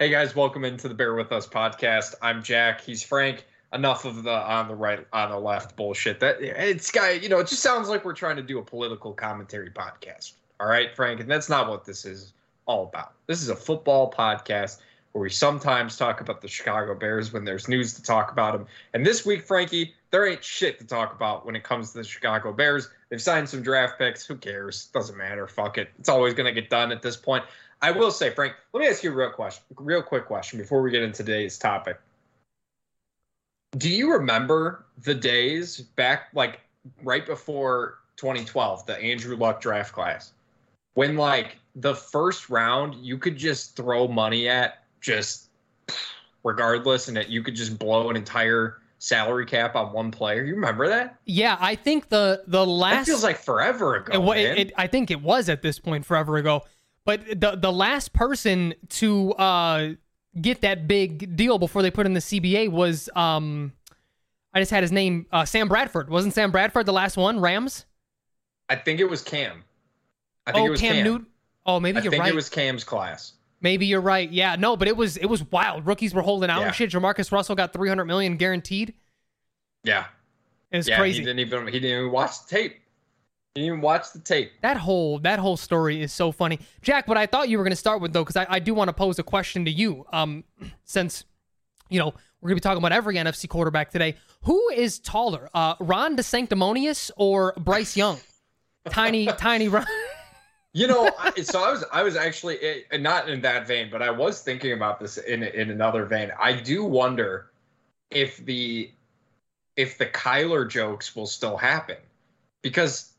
Hey guys, welcome into the Bear With Us podcast. I'm Jack. He's Frank. Enough of the on the right, on the left bullshit. That it's guy, you know, it just sounds like we're trying to do a political commentary podcast. All right, Frank, and that's not what this is all about. This is a football podcast where we sometimes talk about the Chicago Bears when there's news to talk about them. And this week, Frankie, there ain't shit to talk about when it comes to the Chicago Bears. They've signed some draft picks. Who cares? Doesn't matter. Fuck it. It's always going to get done at this point. I will say, Frank, let me ask you a real question, real quick question before we get into today's topic. Do you remember the days back, like right before 2012, the Andrew Luck draft class, when like the first round you could just throw money at just regardless, and that you could just blow an entire salary cap on one player. You remember that? Yeah, I think the the last that feels like forever ago. It, it, it, I think it was at this point forever ago. But the the last person to uh, get that big deal before they put in the CBA was um, I just had his name uh, Sam Bradford. Wasn't Sam Bradford the last one? Rams. I think it was Cam. I think oh, it was Cam, Cam. Newton. Oh, maybe I you're think right. it was Cam's class. Maybe you're right. Yeah, no, but it was it was wild. Rookies were holding out Yeah. and shit. JaMarcus Russell got 300 million guaranteed. Yeah, It was yeah. crazy. He didn't even he didn't even watch the tape. Didn't even watch the tape. That whole that whole story is so funny, Jack. What I thought you were going to start with though, because I, I do want to pose a question to you. Um, since you know we're going to be talking about every NFC quarterback today. Who is taller, uh, Ron DeSanctimonious or Bryce Young? tiny, tiny Ron. You know, so I was I was actually eh, not in that vein, but I was thinking about this in in another vein. I do wonder if the if the Kyler jokes will still happen because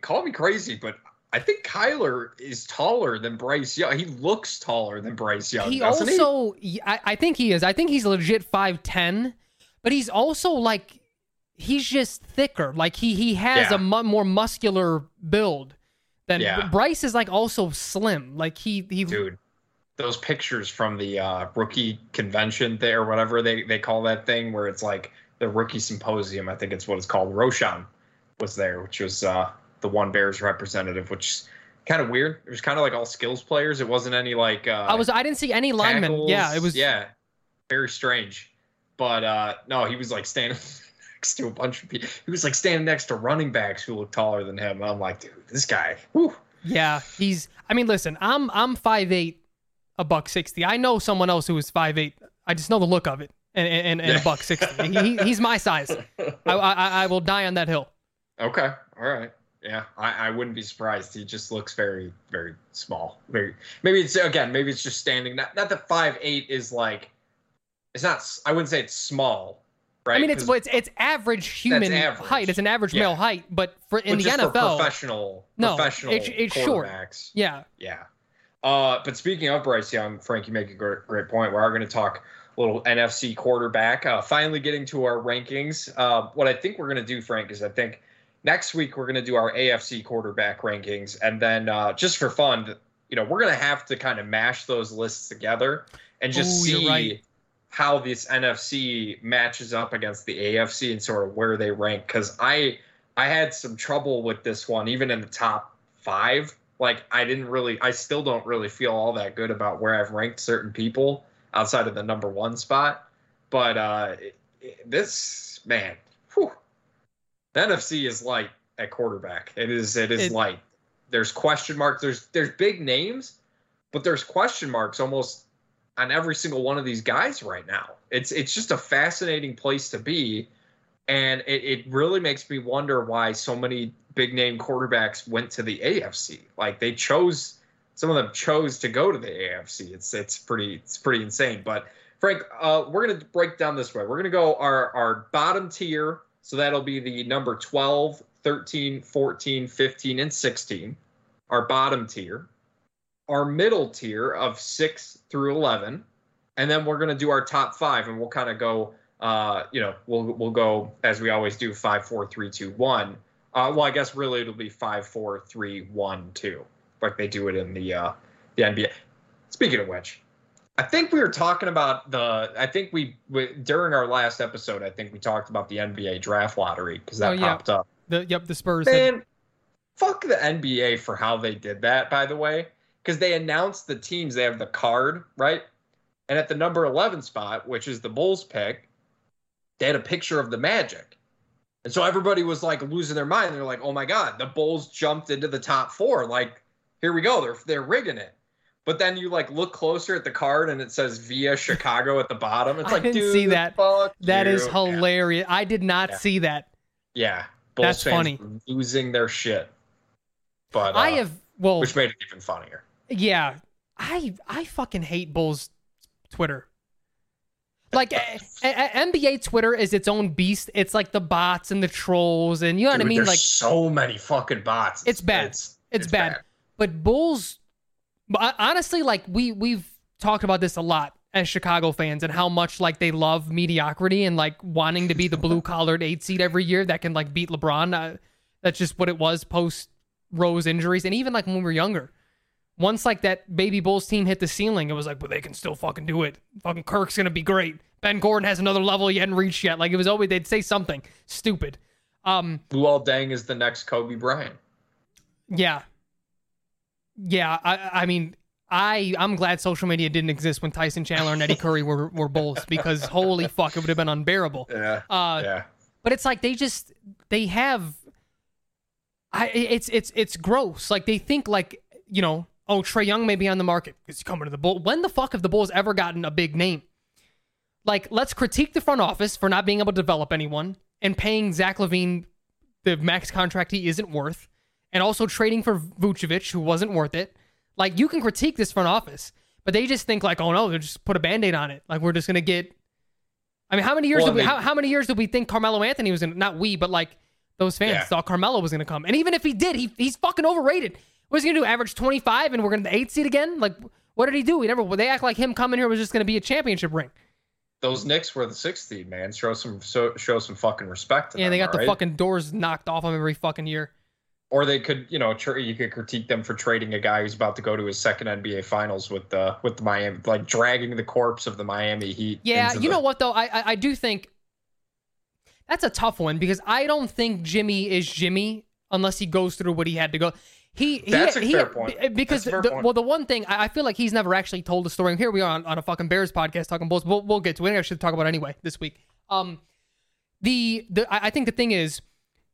call me crazy, but I think Kyler is taller than Bryce Young. He looks taller than Bryce Young. he also, I, I think he is. I think he's legit five ten, but he's also like he's just thicker. Like he he has Yeah. a mu- more muscular build than Yeah. Bryce is like also slim. Like he he he? dude? Those pictures from the uh, rookie convention there, or whatever they, they call that thing, where it's like the rookie symposium. I think it's what it's called. Roschon was there, which was uh, the one Bears representative, which is kind of weird. It was kind of like all skills players. It wasn't any like uh, I was I didn't see any linemen. tackles. Yeah, it was yeah, very strange. But uh, no, he was like standing next to a bunch of people. He was like standing next to running backs who looked taller than him. And I'm like, dude, this guy. Whew. Yeah, he's. I mean, listen, I'm I'm five eight, a buck sixty. I know someone else who is five eight. I just know the look of it, and and, and a buck sixty. He- he's my size. I, I I will die on that hill. Okay. All right. Yeah, I, I wouldn't be surprised. He just looks very, very small. Very maybe it's again, maybe it's just standing. Not not that five eight is like it's not I wouldn't say it's small, right? I mean, it's it's it's average human average. height. It's an average Yeah. male height, but for in the NFL, professional No, professional it's- it's short. quarterbacks. yeah, Yeah. Uh, but speaking of Bryce Young, Frank, you make a great, great point. We are going to talk a little NFC quarterback. Uh, finally, getting to our rankings. Uh, what I think we're going to do, Frank, is I think next week we're going to do our AFC quarterback rankings, and then uh, just for fun, you know, we're going to have to kind of mash those lists together and just Ooh, see right. how this NFC matches up against the AFC and sort of where they rank. Because I I had some trouble with this one, even in the top five. Like I didn't really, I still don't really feel all that good about where I've ranked certain people outside of the number one spot. But uh, this man, whew, the NFC is light at quarterback. It is, it is It- light. There's question marks. There's there's big names, but there's question marks almost on every single one of these guys right now. It's it's just a fascinating place to be, and it, it really makes me wonder why so many big name quarterbacks went to the AFC. Like they chose some of them chose to go to the AFC. It's it's pretty it's pretty insane. But Frank, uh, we're gonna break down this way. We're gonna go our our bottom tier. So that'll be the number 12, 13, 14, 15, and 16. Our bottom tier our middle tier of six through eleven, and then we're gonna do our top five, and we'll kind of go. Uh, you know, we'll we'll go as we always do, five, four, three, two, one. Uh, well, I guess really it'll be five, four, three, one, two, like they do it in the uh, the NBA. Speaking of which, I think we were talking about the. I think we, we during our last episode, I think we talked about the NBA draft lottery because that Oh, yeah. popped up. the yep the Spurs. had- Man, fuck the NBA for how they did that, by the way. Because they announced the teams, they have the card, right? And at the number 11 spot, which is the Bulls pick, they had a picture of the Magic. And so everybody was like losing their mind. They're like, "Oh my god, the Bulls jumped into the top 4. Like, here we go. They're they're rigging it." But then you like look closer at the card and it says via Chicago at the bottom. It's I like, didn't dude, see that. fuck That you. is hilarious. I did not Yeah. see that. Yeah, Bulls That's fans funny. losing their shit. But uh, I have well, which made it even funnier. yeah. I I fucking hate Bulls Twitter. Like eh, eh, eh, a, a- NBA Twitter is its own beast. It's like the bots and the trolls, and you know what I mean. there's Like so many fucking bots. It's bad. It's, It's bad. but Bulls, but honestly, like we we've talked about this a lot as Chicago fans and how much like they love mediocrity and like wanting to be the blue collared eight seed every year that can like beat LeBron. Uh, that's just what it was post Rose injuries, and even like when we were younger. Once like that baby Bulls team hit the ceiling, it was like, but they can still fucking do it. Fucking Kirk's gonna be great. Ben Gordon has another level he hadn't reached yet. Like it was always they'd say something stupid. Um, Luol Deng is the next Kobe Bryant. Yeah. Yeah, I I mean, I I'm glad social media didn't exist when Tyson Chandler and Eddie Curry were were Bulls because holy fuck, it would have been unbearable. Yeah. Uh yeah. but it's like they just they have I it's it's it's gross. Like they think like, you know, oh, Trae Young may be on the market because he's coming to the Bull. When the fuck have the Bulls ever gotten a big name? Like, let's critique the front office for not being able to develop anyone and paying Zach LaVine the max contract he isn't worth, and also trading for Vucevic, who wasn't worth it. Like, you can critique this front office, but they just think like, oh no, they just put a band-aid on it. Like we're just gonna get I mean, how many years Well, did we they- how, how many years did we think Carmelo Anthony was gonna not we, but like those fans Yeah. thought Carmelo was gonna come. And even if he did, he he's fucking overrated. What's he gonna do? Average twenty five and we're gonna the eighth seed again? Like what did he do? He never they act like him coming here was just gonna be a championship ring. Those Knicks were the sixth seed, man. Show some so, show some fucking respect. To Yeah, them, they got the alright? fucking doors knocked off them every fucking year. Or they could, you know, tr- you could critique them for trading a guy who's about to go to his second NBA Finals with the with the Miami, like dragging the corpse of the Miami Heat. Yeah, you the- know what though? I, I I do think that's a tough one because I don't think Jimmy is Jimmy unless he goes through what he had to go. He, he That's a he, fair point. Because fair the, point. well, the one thing I, I feel like he's never actually told the story. And here we are on, on a fucking Bears podcast talking Bulls. We'll, we'll get to it. I should talk about it anyway this week. Um, the the I I think the thing is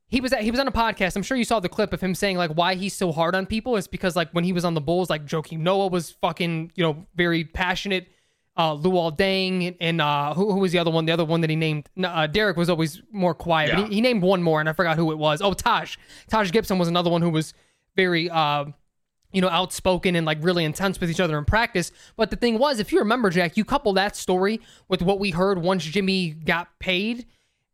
he was at, he was on a podcast. I'm sure you saw the clip of him saying like why he's so hard on people is because like when he was on the Bulls, like Joakim Noah was fucking you know very passionate. Uh, Luol Deng and uh, who, who was the other one? The other one that he named uh, Derek was always more quiet. Yeah. he, he named one more and I forgot who it was. Oh, Taj. Taj Gibson was another one who was very uh, you know, outspoken and like really intense with each other in practice. But the thing was, if you remember, Jack, you couple that story with what we heard once Jimmy got paid,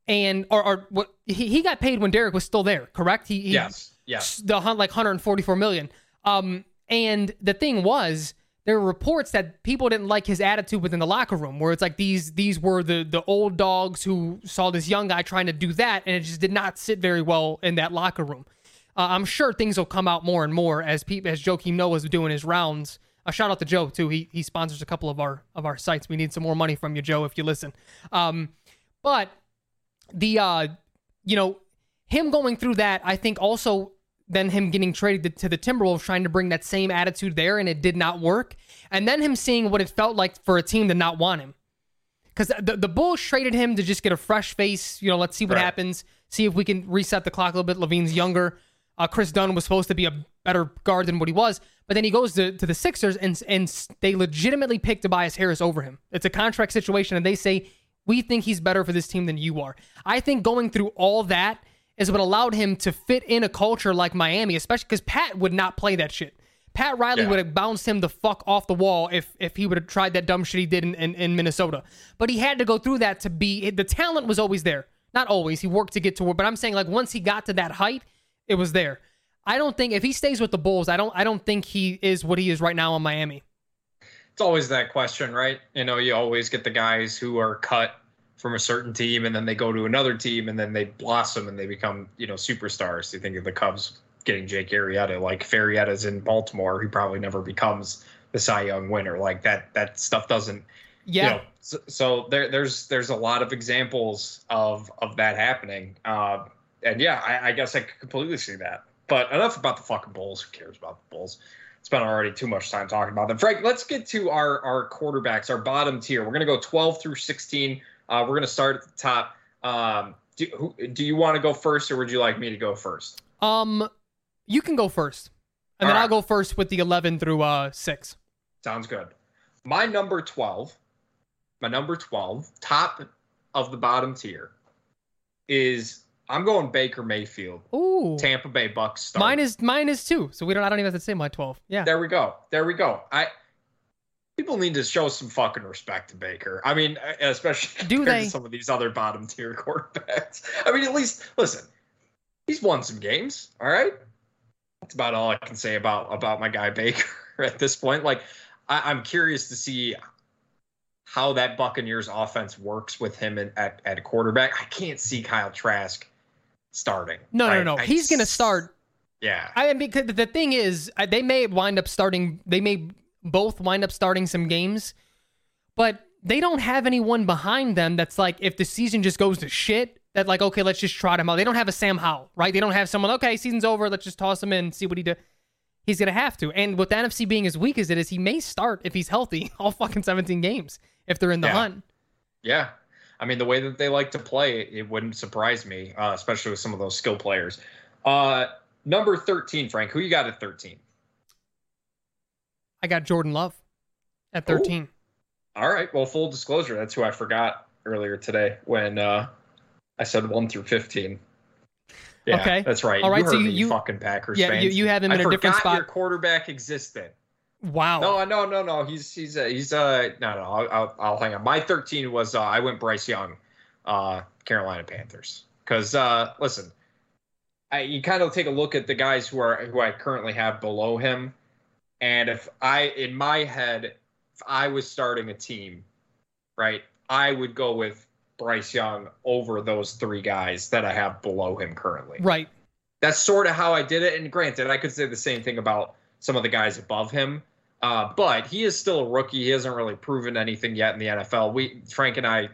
and or, or what he, he got paid when Derek was still there, correct? He, he Yes, yes. the hunt like 144 million. Um, and the thing was, there were reports that people didn't like his attitude within the locker room, where it's like these these were the the old dogs who saw this young guy trying to do that, and it just did not sit very well in that locker room. Uh, I'm sure things will come out more and more as people as Joakim Noah's doing his rounds. A shout out to Joe too. He he sponsors a couple of our of our sites. We need some more money from you, Joe, if you listen. Um, but the uh, you know, him going through that, I think also then him getting traded to the Timberwolves, trying to bring that same attitude there, and it did not work. And then him seeing what it felt like for a team to not want him. Because the, the Bulls traded him to just get a fresh face. You know, let's see what Right. happens. See if we can reset the clock a little bit. LaVine's younger. Uh, Kris Dunn was supposed to be a better guard than what he was, but then he goes to, to the Sixers and and they legitimately pick Tobias Harris over him. It's a contract situation, and they say we think he's better for this team than you are. I think going through all that is what allowed him to fit in a culture like Miami, especially because Pat would not play that shit. Pat Riley Yeah. would have bounced him the fuck off the wall if if he would have tried that dumb shit he did in, in, in Minnesota. But he had to go through that to be the talent was always there. Not always. He worked to get to where, but I'm saying like once he got to that height, it was there. I don't think if he stays with the Bulls, I don't I don't think he is what he is right now in Miami. It's always that question, right? You know, you always get the guys who are cut from a certain team and then they go to another team and then they blossom and they become, you know, superstars. You think of the Cubs getting Jake Arrieta, like Arrieta's in Baltimore, he probably never becomes the Cy Young winner. Like that that stuff doesn't Yeah. you know, so, so there, there's there's a lot of examples of of that happening. Uh, and yeah, I, I guess I could completely see that. But enough about the fucking Bulls. Who cares about the Bulls? Spent already too much time talking about them. Frank, let's get to our our quarterbacks, our bottom tier. We're gonna go 12 through 16. Uh, we're gonna start at the top. Um, do, who, do you want to go first, or would you like me to go first? Um, you can go first, and All then right. I'll go first with the 11 through uh six. Sounds good. My number 12, my number 12, top of the bottom tier, is I'm going Baker Mayfield, Ooh, Tampa Bay Bucks. Start. mine is mine is two. So we don't. I don't even have to say my 12. Yeah. There we go. There we go. I people need to show some fucking respect to Baker. I mean, especially Do compared they? to some of these other bottom tier quarterbacks. I mean, at least listen, he's won some games. All right, that's about all I can say about about my guy Baker at this point. Like, I, I'm curious to see how that Buccaneers offense works with him in, at at quarterback. I can't see Kyle Trask starting. No, no, no. I He's gonna start. Yeah. I mean, because the thing is, uh, they may wind up starting. They may both wind up starting some games, but they don't have anyone behind them that's like, if the season just goes to shit, that like, okay, let's just trot him out. They don't have a Sam Howell, right? They don't have someone. Okay, season's over. Let's just toss him in, see what he do. He's gonna have to. And with the NFC being as weak as it is, he may start if he's healthy all fucking 17 games if they're in the Yeah. hunt. Yeah. I mean, the way that they like to play, it wouldn't surprise me, uh, especially with some of those skill players. Uh, number 13, Frank, who you got at 13? I got Jordan Love at 13. All right. Well, full disclosure, that's who I forgot earlier today when uh, I said 1 through 15. Yeah, Okay. that's right. All right, You so you- you- fucking Packers Yeah, fans. you, you have him in a different spot. your quarterback existed. Wow. No, no, no, no. He's he's uh, he's uh no no. I'll, I'll, I'll hang on. My 13 was uh, I went Bryce Young, uh, Carolina Panthers. Because uh, listen, I, you kind of take a look at the guys who are who I currently have below him, and if I in my head, if I was starting a team, right, I would go with Bryce Young over those three guys that I have below him currently Right. that's sort of how I did it. And granted, I could say the same thing about some of the guys above him. Uh, but he is still a rookie. He hasn't really proven anything yet in the NFL. We Frank and I,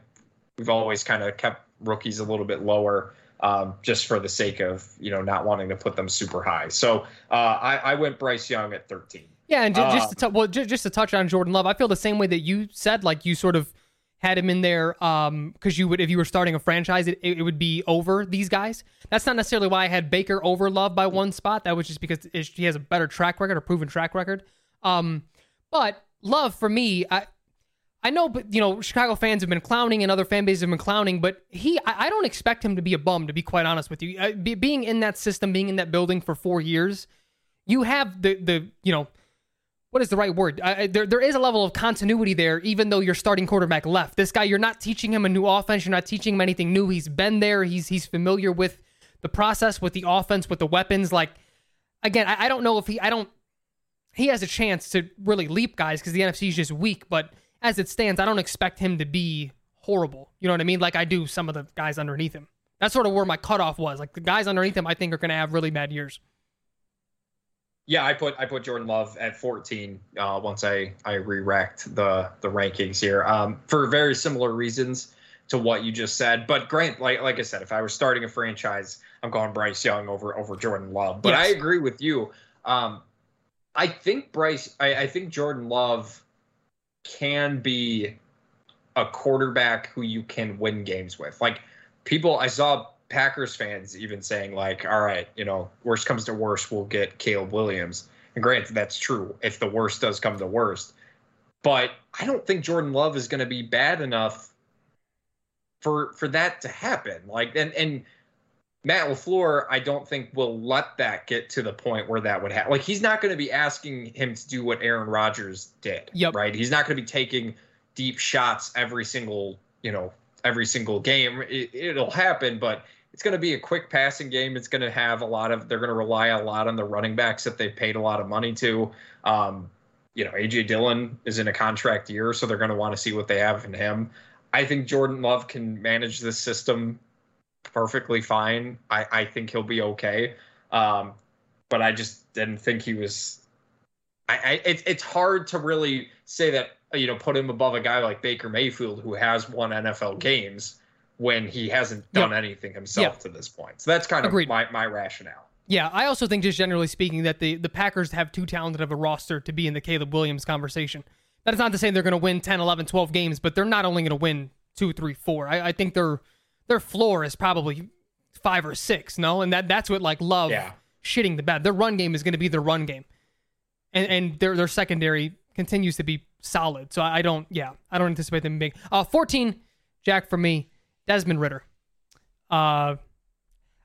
we've always kind of kept rookies a little bit lower, um, just for the sake of you know not wanting to put them super high. So uh, I, I went Bryce Young at 13. Yeah, and ju- Uh, just to t- well, ju- just to touch on Jordan Love, I feel the same way that you said. Like you sort of had him in there um because you would if you were starting a franchise, it, it would be over these guys. That's not necessarily why I had Baker over Love by one spot. That was just because it, he has a better track record, a proven track record. Um, but Love for me, I. I know, but you know, Chicago fans have been clowning and other fan bases have been clowning, but he, I, I don't expect him to be a bum, to be quite honest with you. Uh, be, being in that system, being in that building for four years, you have the, the, you know, what is the right word? I, I- there, there is a level of continuity there, even though your starting quarterback left. This guy, you're not teaching him a new offense. You're not teaching him anything new. He's been there. He's he's familiar with the process, with the offense, with the weapons. Like, again, I, I don't know if he, I don't, he has a chance to really leap guys because the NFC is just weak. But as it stands, I don't expect him to be horrible. You know what I mean? Like I do some of the guys underneath him. That's sort of where my cutoff was. Like the guys underneath him, I think are going to have really bad years. Yeah, I put I put Jordan Love at 14 uh, once I I re-racked the the rankings here um, for very similar reasons to what you just said. But Grant, like like I said, if I was starting a franchise, I'm going Bryce Young over over Jordan Love. But I agree with you. Um, I think Bryce, I, I think Jordan Love can be a quarterback who you can win games with. Like people, I saw Packers fans even saying like, "All right, you know, worst comes to worst, we'll get Caleb Williams." And granted, that's true if the worst does come to worst. But I don't think Jordan Love is going to be bad enough for for that to happen. Like, and and Matt LaFleur, I don't think will let that get to the point where that would happen. Like, he's not going to be asking him to do what Aaron Rodgers did. Yep. Right. He's not going to be taking deep shots every single you know every single game. It, it'll happen, but it's going to be a quick passing game. It's going to have a lot of. They're going to rely a lot on the running backs that they've paid a lot of money to. Um, you know, AJ Dillon is in a contract year, so they're going to want to see what they have in him. I think Jordan Love can manage this system perfectly fine. I, I think he'll be okay. Um, but I just didn't think he was. I, I it, it's hard to really say that you know put him above a guy like Baker Mayfield who has won NFL games when he hasn't done anything himself Yep. to this point. So that's kind of my my rationale. Yeah, I also think just generally speaking that the the Packers have too talented of a roster to be in the Caleb Williams conversation. That is not to say they're going to win 10, 11, 12 games, but they're not only going to win two, three, four. I, I think their their floor is probably five or six. No, and that that's what like love Yeah. shitting the bed. Their run game is going to be their run game, and and their their secondary continues to be solid. So I, I don't, yeah, I don't anticipate them being Uh, fourteen, Jack for me, Desmond Ridder. Uh,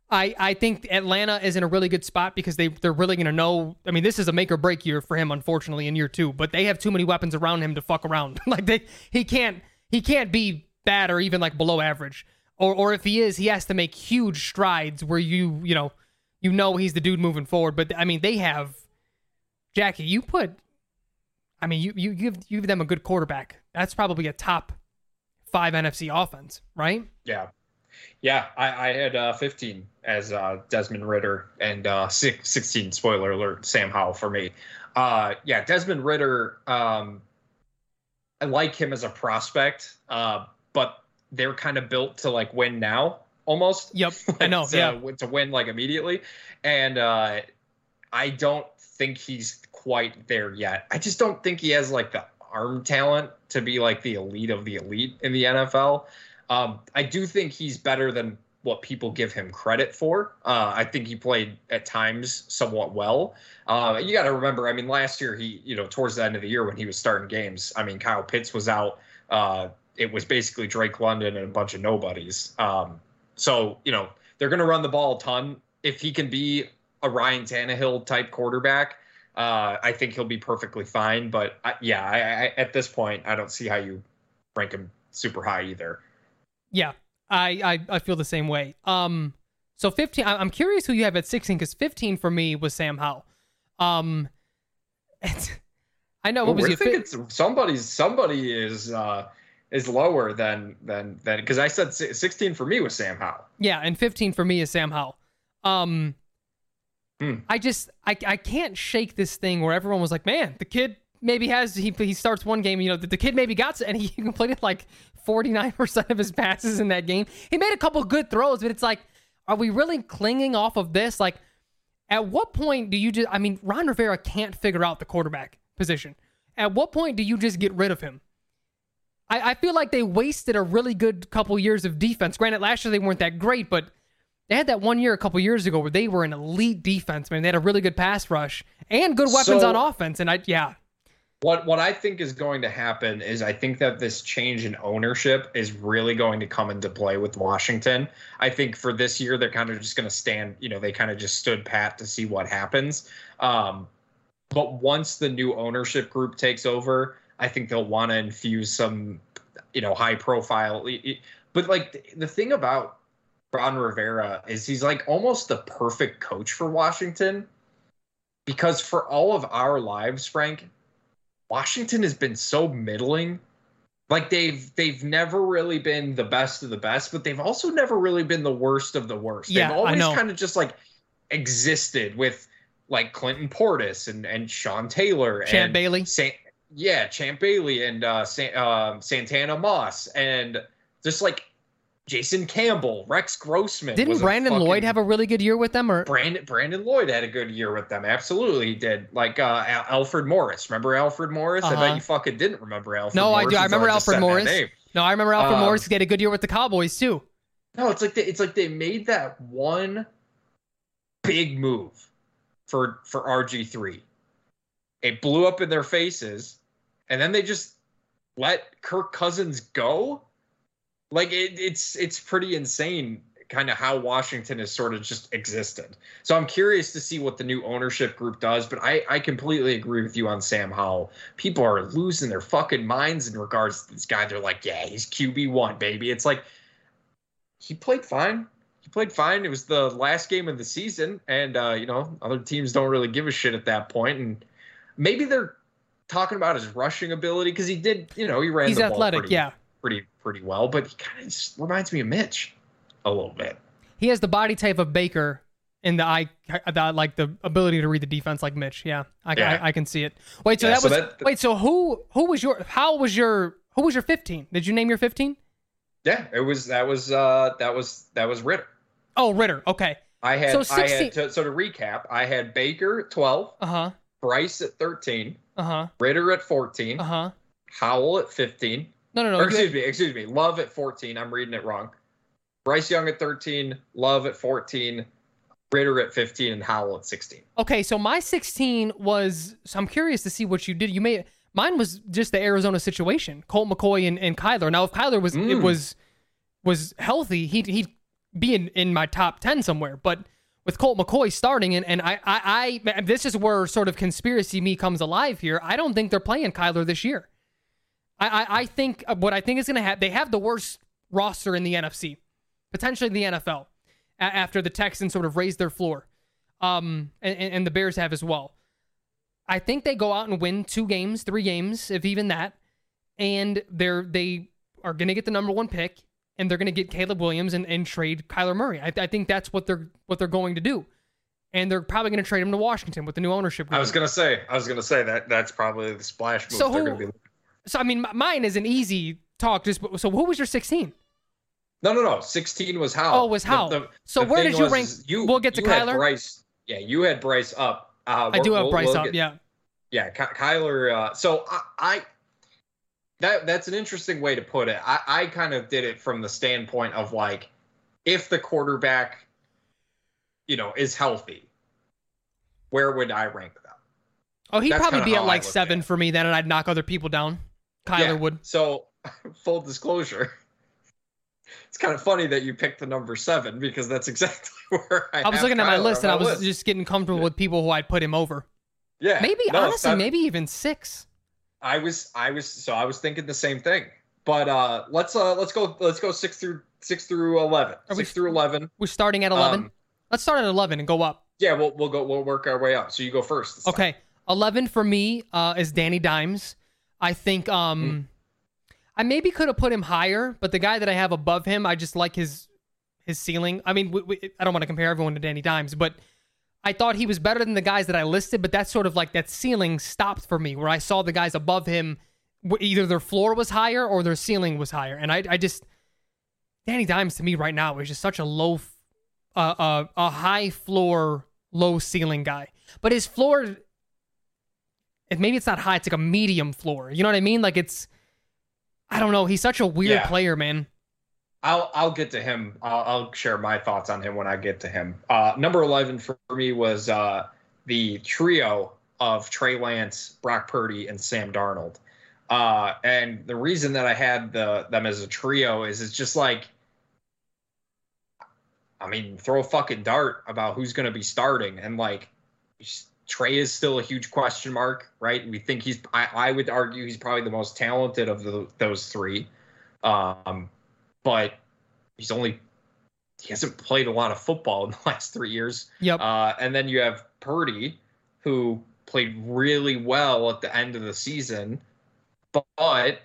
I I think Atlanta is in a really good spot because they they're really going to know. I mean, this is a make or break year for him, unfortunately, in year two. But they have too many weapons around him to fuck around. like they he can't he can't be bad or even like below average. Or or if he is, he has to make huge strides where you you know you know he's the dude moving forward. But I mean, they have Jackie. You put, I mean, you you give you give them a good quarterback. That's probably a top five NFC offense, right? Yeah. Yeah, I, I had uh, 15 as uh, Desmond Ridder and uh, six, 16, spoiler alert, Sam Howell for me. Uh, yeah, Desmond Ridder, um, I like him as a prospect, uh, but they're kind of built to like win now almost. Yep, I know. to, yeah, to win like immediately. And uh, I don't think he's quite there yet. I just don't think he has like the arm talent to be like the elite of the elite in the NFL. Um, I do think he's better than what people give him credit for. Uh, I think he played at times somewhat well. Uh, you got to remember, I mean, last year he, you know, towards the end of the year when he was starting games, I mean, Kyle Pitts was out. Uh, it was basically Drake London and a bunch of nobodies. Um, so you know they're going to run the ball a ton. If he can be a Ryan Tannehill type quarterback, uh, I think he'll be perfectly fine. But I, yeah, I, I, at this point, I don't see how you rank him super high either. Yeah, I, I, I feel the same way. Um, so 15, I, I'm curious who you have at 16 because 15 for me was Sam Howell. Um, it's, I know what was you? fi- it's somebody's somebody is uh, is lower than than than because I said 16 for me was Sam Howell. yeah, and 15 for me is Sam Howell. Um, Hmm. I just I I can't shake this thing where everyone was like, man, the kid maybe has he he starts one game, you know, the, the kid maybe got and he completed like 49% of his passes in that game. He made a couple good throws, but it's like, are we really clinging off of this? Like, at what point do you just? I mean, Ron Rivera can't figure out the quarterback position. At what point do you just get rid of him? I, I feel like they wasted a really good couple years of defense. Granted, last year they weren't that great, but they had that one year a couple years ago where they were an elite defense. Man, they had a really good pass rush and good weapons So- on offense. And I, yeah, What what I think is going to happen is I think that this change in ownership is really going to come into play with Washington. I think for this year they're kind of just going to stand, you know, they kind of just stood pat to see what happens. Um, but once the new ownership group takes over, I think they'll want to infuse some, you know, high profile. But like the thing about Ron Rivera is he's like almost the perfect coach for Washington because for all of our lives, Frank, Washington has been so middling. Like they've they've never really been the best of the best, but they've also never really been the worst of the worst. Yeah, they've always know. kind of just like existed with like Clinton Portis and and Sean Taylor Champ and Bailey. Yeah, Champ Bailey and uh, San, um Santana Moss and just like Jason Campbell, Rex Grossman. Didn't Brandon fucking- Lloyd have a really good year with them? Or Brandon Brandon Lloyd had a good year with them. Absolutely, he did. Like uh, Al- Alfred Morris. Remember Alfred Morris? I Uh-huh. bet you fucking didn't remember Alfred. No, I do. I remember Alfred Morris. no, I remember Alfred Um, Morris. He had a good year with the Cowboys too. No, it's like they, it's like they made that one big move for for RG three. It blew up in their faces, and then they just let Kirk Cousins go. Like it, it's it's pretty insane, kind of how Washington has sort of just existed. So I'm curious to see what the new ownership group does. But I I completely agree with you on Sam Howell. People are losing their fucking minds in regards to this guy. They're like, yeah, he's QB one, baby. It's like he played fine. He played fine. It was the last game of the season, and uh, you know other teams don't really give a shit at that point. And maybe they're talking about his rushing ability because he did, you know, he ran. He's the ball athletic, pretty, yeah. pretty pretty well. But he kind of reminds me of Mitch a little bit. He has the body type of Baker and the eye, the, like the ability to read the defense like Mitch. Yeah, I, Yeah. I, I can see it. Wait, so Yeah, that so was that- wait. So who who was your how was your who was your 15? Did you name your 15? Yeah, it was that was uh that was that was Ridder. Oh, Ridder. Okay. I had, So I 16 had to, so to recap, I had Baker 12, Uh huh. Bryce at 13, Uh huh. Ridder at 14, Uh huh. Howell at 15. No, no, no. or excuse me, excuse me, Love at 14. I'm reading it wrong. Bryce Young at 13, Love at 14, Ridder at 15, and Howell at 16. Okay, so my 16 was. So I'm curious to see what you did. You made mine was just the Arizona situation. Colt McCoy and, and Kyler. Now, if Kyler was it Mm. was was healthy, he'd he'd be in, in my top 10 somewhere. But with Colt McCoy starting, and, and I, I I this is where sort of conspiracy me comes alive here. I don't think they're playing Kyler this year. I I, I think uh, what I think is going to happen. They have the worst roster in the NFC, potentially in the NFL, a- after the Texans sort of raised their floor um, and, and and the Bears have as well. I think they go out and win two games, three games, if even that, and they're they are going to get the number one pick, and they're going to get Caleb Williams and, and trade Kyler Murray. I, I think that's what they're what they're going to do, and they're probably going to trade him to Washington with the new ownership. Group. I was gonna say, I was gonna say that that's probably the splash move So they're who- be. so I mean, mine is an easy talk. Just so who was your sixteen? No, no, no. 16 was Howell. Oh, was Howell. The- So the where did you rank? You, we'll get to Kyler. Bryce, yeah, you had Bryce up. Uh, I do have Bryce we'll up. get- yeah. yeah, Ky- Kyler. Uh, so I, I that that's an interesting way to put it. I, I kind of did it from the standpoint of like, if the quarterback, you know, is healthy, where would I rank them? Oh, he'd That's probably be at like seven at for me then, and I'd knock other people down. Kyler Yeah, would. So, full disclosure. It's kind of funny that you picked the number seven because that's exactly where I. I was looking at my list and I was list. just getting comfortable with people who I'd put him over. yeah. Maybe no, honestly, maybe even six. I was I was so I was thinking the same thing. But uh let's uh let's go let's go six through six through eleven. Are we- Six through eleven. We're starting at eleven. Um, Let's start at eleven and go up. yeah, we'll we'll go we'll work our way up. So you go first. this time. Okay, eleven for me uh, is Danny Dimes. I think um, I maybe could have put him higher, but the guy that I have above him, I just like his his ceiling. I mean, I don't want to compare everyone to Danny Dimes, but I thought he was better than the guys that I listed. But that's sort of like that ceiling stopped for me, where I saw the guys above him, either their floor was higher or their ceiling was higher, and I I just Danny Dimes to me right now is just such a low, uh, uh, a high floor, low ceiling guy. But his floor, if maybe it's not high, it's like a medium floor. You know what I mean? Like it's, I don't know. He's such a weird Yeah. player, man. I'll I'll get to him. I'll, I'll share my thoughts on him when I get to him. Uh, number eleven for me was uh, the trio of Trey Lance, Brock Purdy, and Sam Darnold. Uh, and the reason that I had the them as a trio is it's just like, I mean, throw a fucking dart about who's going to be starting, and like Trey is still a huge question mark, right? We think he's. I, I would argue he's probably the most talented of the, those three. Um, but he's only he hasn't played a lot of football in the last three years. Yep. Uh, and then you have Purdy, who played really well at the end of the season, but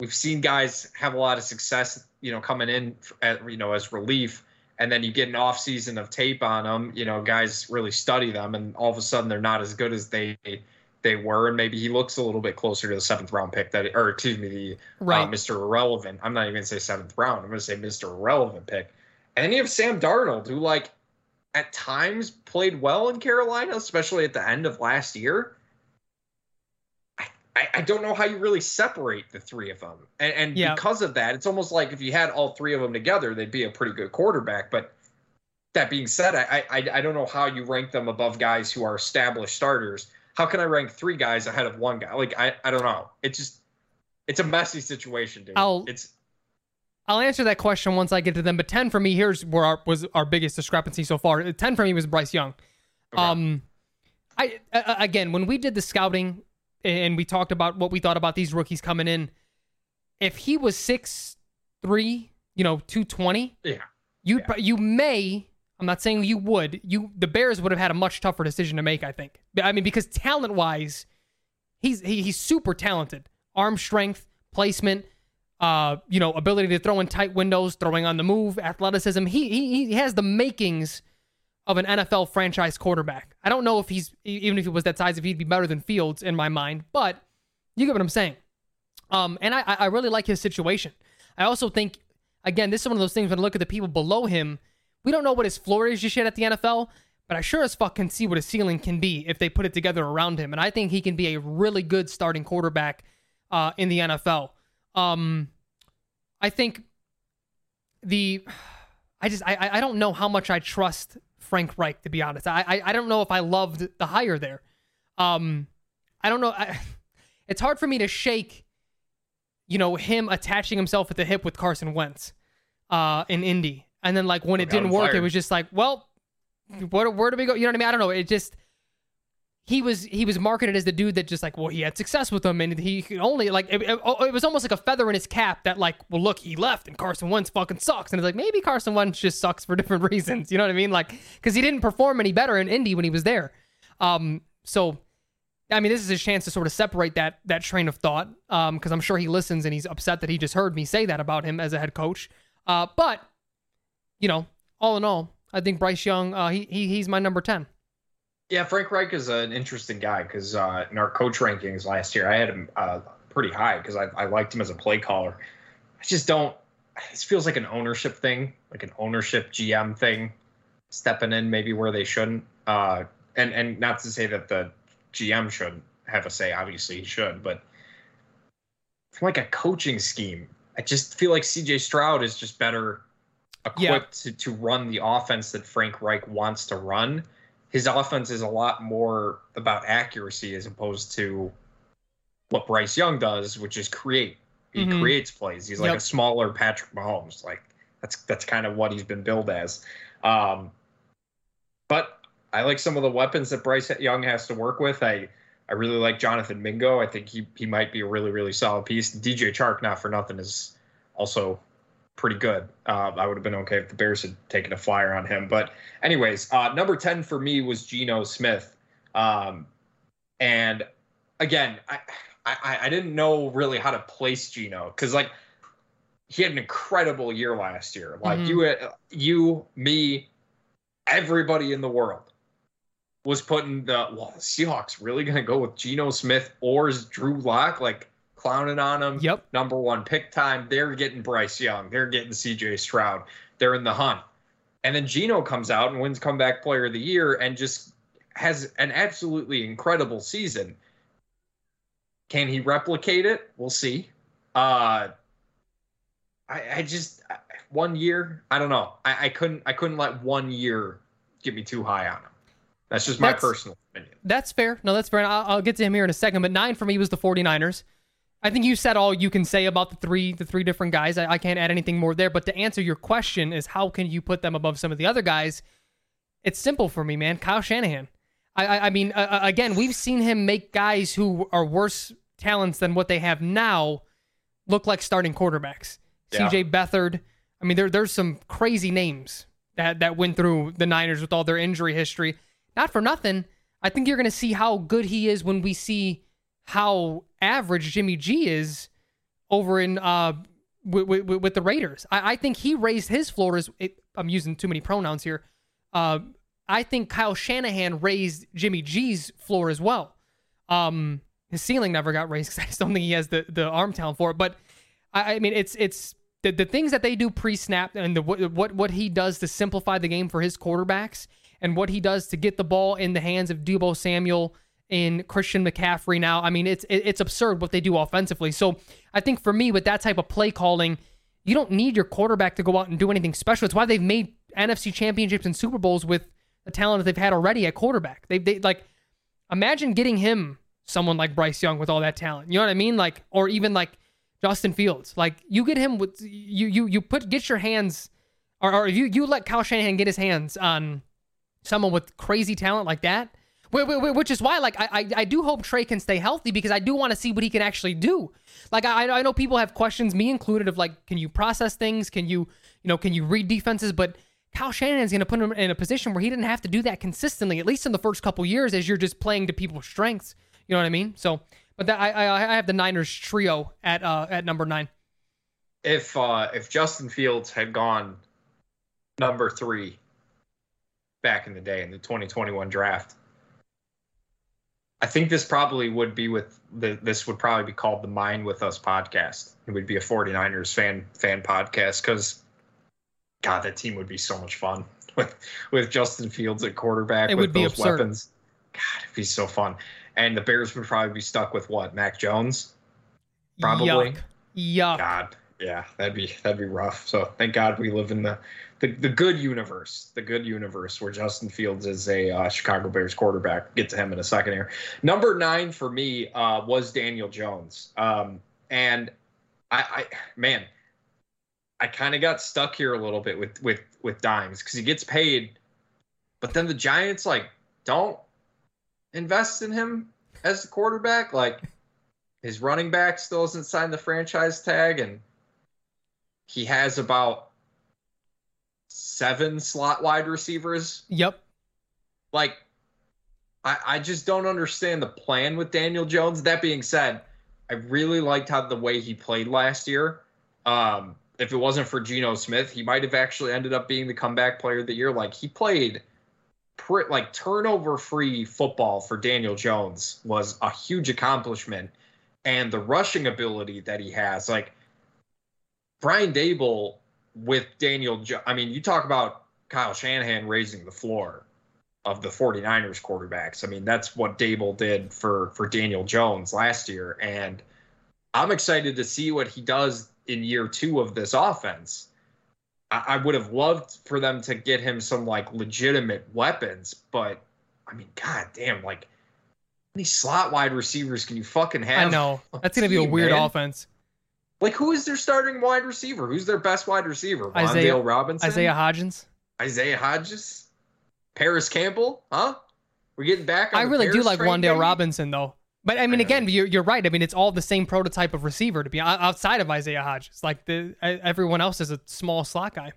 we've seen guys have a lot of success, you know, coming in, at, you know, as relief. And then you get an off season of tape on them. You know, guys really study them, and all of a sudden they're not as good as they they were. And maybe he looks a little bit closer to the seventh round pick that, or excuse me, the right. uh, Mr. Irrelevant. I'm not even gonna say seventh round. I'm gonna say Mr. Irrelevant pick. And then you have Sam Darnold, who like at times played well in Carolina, especially at the end of last year. I, I, I don't know how you really separate the three of them, and, and Yeah. because of that, it's almost like if you had all three of them together, they'd be a pretty good quarterback. But that being said, I, I I don't know how you rank them above guys who are established starters. How can I rank three guys ahead of one guy? Like I, I don't know. It's just it's a messy situation, dude. I'll- it's I'll answer that question once I get to them. But ten for me, here's where our, was our biggest discrepancy so far. Ten for me was Bryce Young. okay. Um, I uh, again when we did the scouting and we talked about what we thought about these rookies coming in, if he was six three, you know, two twenty, Yeah. you Yeah. you may. I'm not saying you would. You the Bears would have had a much tougher decision to make. I think. I mean, because talent wise, he's he, he's super talented. Arm strength, placement, uh, you know, ability to throw in tight windows, throwing on the move, athleticism. He he he has the makings of an NFL franchise quarterback. I don't know if he's even if he was that size, if he'd be better than Fields in my mind, but you get what I'm saying. Um, and I I really like his situation. I also think again, this is one of those things when I look at the people below him, we don't know what his floor is just yet at the NFL, but I sure as fuck can see what his ceiling can be if they put it together around him. And I think he can be a really good starting quarterback uh, in the NFL. Um, I think the I just I I don't know how much I trust Frank Reich to be honest. I I, I don't know if I loved the hire there. Um, I don't know. I, it's hard for me to shake, you know, him attaching himself at the hip with Carson Wentz, uh, in Indy, and then like when it didn't work, fired. it was just like, well, where where do we go? You know what I mean? I don't know. It just he was he was marketed as the dude that just like well he had success with them and he could only like it, it, it, was almost like a feather in his cap that like well look he left and Carson Wentz fucking sucks and it's like maybe Carson Wentz just sucks for different reasons you know what I mean like because he didn't perform any better in Indy when he was there um so I mean this is his chance to sort of separate that that train of thought um because I'm sure he listens and he's upset that he just heard me say that about him as a head coach uh but you know all in all I think Bryce Young uh he, he he's my number ten. Yeah, Frank Reich is an interesting guy because uh, in our coach rankings last year, I had him uh, pretty high because I, I liked him as a play caller. I just don't. This feels like an ownership thing, like an ownership GM thing, stepping in maybe where they shouldn't. Uh, and and not to say that the GM shouldn't have a say. Obviously, he should, but from like a coaching scheme, I just feel like CJ Stroud is just better equipped yeah. to, to run the offense that Frank Reich wants to run his offense is a lot more about accuracy as opposed to what Bryce Young does, which is create. He mm-hmm. creates plays. He's like yep. a smaller Patrick Mahomes. Like that's that's kind of what he's been billed as. Um, but I like some of the weapons that Bryce Young has to work with. I I really like Jonathan Mingo. I think he he might be a really really solid piece. DJ Chark, not for nothing, is also pretty good. Uh, I would have been okay if the Bears had taken a flyer on him. But, anyways, uh, number 10 for me was Geno Smith. Um, and again, I, I, I didn't know really how to place Geno because, like, he had an incredible year last year. Like, mm-hmm. you, you, me, everybody in the world was putting the, well, the Seahawks really going to go with Geno Smith or is Drew Lock? Like, clowning on him. Yep. Number one pick time. They're getting Bryce Young. They're getting CJ Stroud. They're in the hunt. And then Geno comes out and wins comeback player of the year and just has an absolutely incredible season. Can he replicate it? We'll see. Uh I, I just one year, I don't know. I, I couldn't I couldn't let one year get me too high on him. That's just my that's, personal opinion. That's fair. No, that's fair. I'll, I'll, get to him here in a second. But nine for me was the 49ers. I think you said all you can say about the three the three different guys. I, I, can't add anything more there. But to answer your question is how can you put them above some of the other guys? It's simple for me, man. Kyle Shanahan. I I, I mean, uh, uh again, we've seen him make guys who are worse talents than what they have now look like starting quarterbacks. Yeah. C.J. Beathard. I mean, there there's some crazy names that that went through the Niners with all their injury history. Not for nothing. I think you're going to see how good he is when we see how average Jimmy G is over in uh with, with, with the Raiders. I, I, think he raised his floor as it, I'm using too many pronouns here. Uh, I think Kyle Shanahan raised Jimmy G's floor as well. Um, his ceiling never got raised because I just don't think he has the the arm talent for it. But I, I mean, it's it's the, the things that they do pre-snap and the what, what he does to simplify the game for his quarterbacks and what he does to get the ball in the hands of Deebo Samuel in Christian McCaffrey now. I mean, it's it's absurd what they do offensively. So I think for me, with that type of play calling, you don't need your quarterback to go out and do anything special. It's why they've made NFC championships and Super Bowls with the talent that they've had already at quarterback. They they like imagine getting him someone like Bryce Young with all that talent. You know what I mean? Like or even like Justin Fields. Like you get him with you you you put get your hands or, or you you let Kyle Shanahan get his hands on someone with crazy talent like that which is why, like, I, I do hope Trey can stay healthy because I do want to see what he can actually do. Like, I, I know people have questions, me included, of like, can you process things? Can you, you know, can you read defenses? But Kyle is going to put him in a position where he didn't have to do that consistently, at least in the first couple years, as you're just playing to people's strengths. You know what I mean? So, but that, I, I, I have the Niners trio at uh, at number nine. If uh, if Justin Fields had gone number three back in the day in the 2021 draft, I think this probably would be with the this would probably be called the Mind with Us podcast. It would be a 49ers fan fan podcast because God, that team would be so much fun. with with Justin Fields at quarterback It with would be those absurd. weapons. God, it'd be so fun. And the Bears would probably be stuck with what? Mac Jones? Probably. Yuck. Yuck. God, yeah, that'd be that'd be rough. So thank God we live in the the, the good universe, the good universe where Justin Fields is a uh, Chicago Bears quarterback. Get to him in a second here. Number nine for me uh, was Daniel Jones, um, and I, I man, I kind of got stuck here a little bit with with with Dimes because he gets paid, but then the Giants like don't invest in him as the quarterback. Like his running back still hasn't signed the franchise tag, and he has about seven slot wide receivers. Yep. Like, I, I just don't understand the plan with Daniel Jones. That being said, I really liked how the way he played last year. Um, if it wasn't for Geno Smith, he might have actually ended up being the comeback player of the year. Like he played pre- like turnover free football for Daniel Jones was a huge accomplishment. And the rushing ability that he has, like Brian Daboll with Daniel, jo- I mean, you talk about Kyle Shanahan raising the floor of the 49ers quarterbacks. I mean, that's what Daboll did for for Daniel Jones last year and I'm excited to see what he does in year 2 of this offense. I, I would have loved for them to get him some like legitimate weapons, but I mean, god damn, like how many slot wide receivers can you fucking have? I know. That's going to be a weird man? offense. Like, who is their starting wide receiver? Who's their best wide receiver? Isaiah- Robinson? Isaiah Hodgins. Isaiah Hodges? Parris Campbell? Huh? We're getting back on I really do like Wan'Dale baby? Robinson, though. But I mean, I again, you're, you're right. I mean, it's all the same prototype of receiver to be outside of Isaiah Hodges. Like the everyone else is a small slot guy.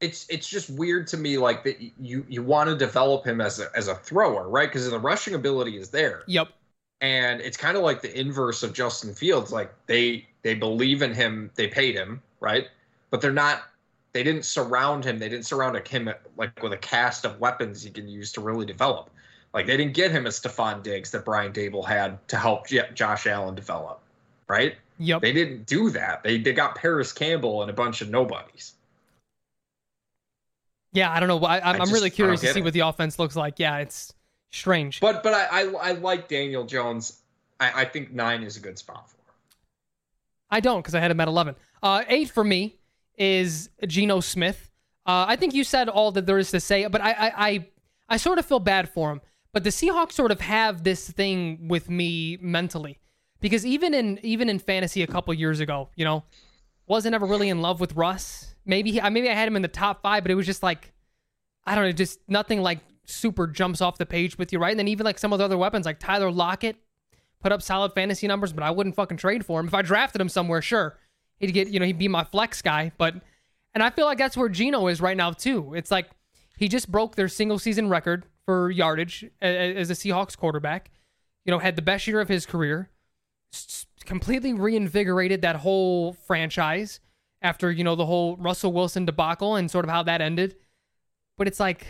It's it's just weird to me, like that you you want to develop him as a as a thrower, right? Because the rushing ability is there, Yep. and it's kind of like the inverse of Justin Fields. Like they they believe in him, they paid him, right? But they're not. They didn't surround him. They didn't surround him like with a cast of weapons he can use to really develop. Like they didn't get him a Stefon Diggs that Brian Daboll had to help Josh Allen develop, right? Yep. They didn't do that. They they got Parris Campbell and a bunch of nobodies. Yeah, I don't know. I, I'm, I I'm just- really curious to see it. what the offense looks like. Yeah, it's strange. But but I I, I like Daniel Jones. I, I think nine is a good spot for. I don't because I had him at 11. Uh, eight for me is Geno Smith. Uh, I think you said all that there is to say, but I, I, I, I sort of feel bad for him. But the Seahawks sort of have this thing with me mentally because even in even in fantasy a couple years ago, you know, wasn't ever really in love with Russ. Maybe he, maybe I had him in the top five, but it was just like I don't know, just nothing like super jumps off the page with you, right? And then even like some of the other weapons, like Tyler Lockett, put up solid fantasy numbers, but I wouldn't fucking trade for him. If I drafted him somewhere, sure, he'd get, you know, he'd be my flex guy. But, and I feel like that's where Geno is right now too. It's like he just broke their single season record for yardage as a Seahawks quarterback. You know, had the best year of his career. Completely reinvigorated that whole franchise after you know the whole Russell Wilson debacle and sort of how that ended. But it's like,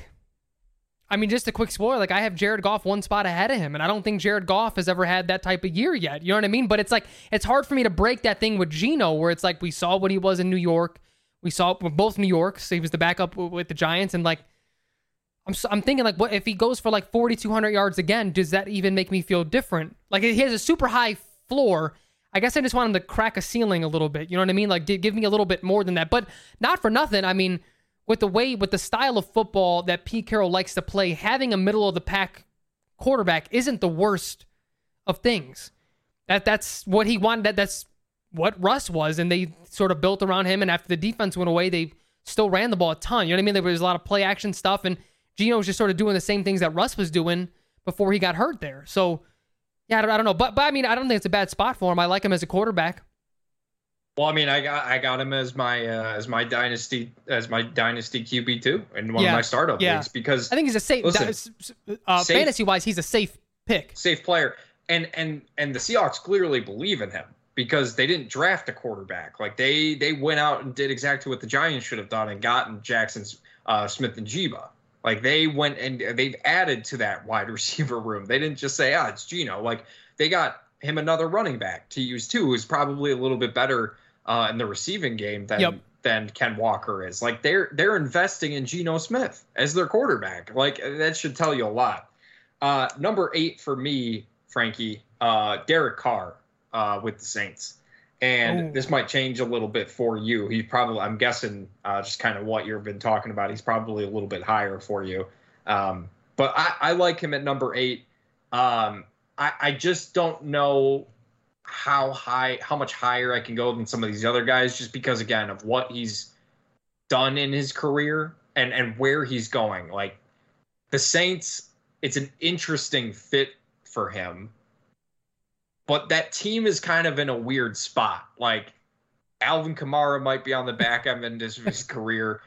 I mean, just a quick spoiler. Like I have Jared Goff one spot ahead of him, and I don't think Jared Goff has ever had that type of year yet. You know what I mean? But it's like it's hard for me to break that thing with Geno, where it's like we saw what he was in New York. We saw both New York, so he was the backup with the Giants, and like I'm s- I'm thinking like, what if he goes for like 4,200 yards again? Does that even make me feel different? Like he has a super high floor. I guess I just want him to crack a ceiling a little bit. You know what I mean? Like give me a little bit more than that, but not for nothing. I mean, with the way with the style of football that Pete Carroll likes to play, having a middle of the pack quarterback isn't the worst of things. That that's what he wanted. That that's what Russ was, and they sort of built around him. And after the defense went away, they still ran the ball a ton. You know what I mean? There was a lot of play action stuff, and Geno was just sort of doing the same things that Russ was doing before he got hurt there. So, yeah, I don't, know, but but I mean, I don't think it's a bad spot for him. I like him as a quarterback. Well, I mean, I got I got him as my uh, as my dynasty as my dynasty QB too in one Yeah, of my startup yeah. leagues because I think he's a safe, Listen, uh, safe- fantasy wise, he's a safe pick. safe player. And and and the Seahawks clearly believe in him because they didn't draft a quarterback. Like they they went out and did exactly what the Giants should have done and gotten Jackson's uh, Smith-Njigba like they went and they've added to that wide receiver room. They didn't just say ah it's Geno like they got him another running back to use too who's probably a little bit better uh, in the receiving game than Yep. than Ken Walker is. Like they're they're investing in Geno Smith as their quarterback. Like that should tell you a lot. Uh, number eight for me, Frankie, uh, Derek Carr uh, with the Saints. And Ooh. this might change a little bit for you. He probably, I'm guessing, uh, just kind of what you've been talking about. He's probably a little bit higher for you. Um, but I, I like him at number eight. Um, I, I just don't know how high, how much higher I can go than some of these other guys, just because again of what he's done in his career and and where he's going. Like the Saints, it's an interesting fit for him, but that team is kind of in a weird spot. Like Alvin Kamara might be on the back end of his, career.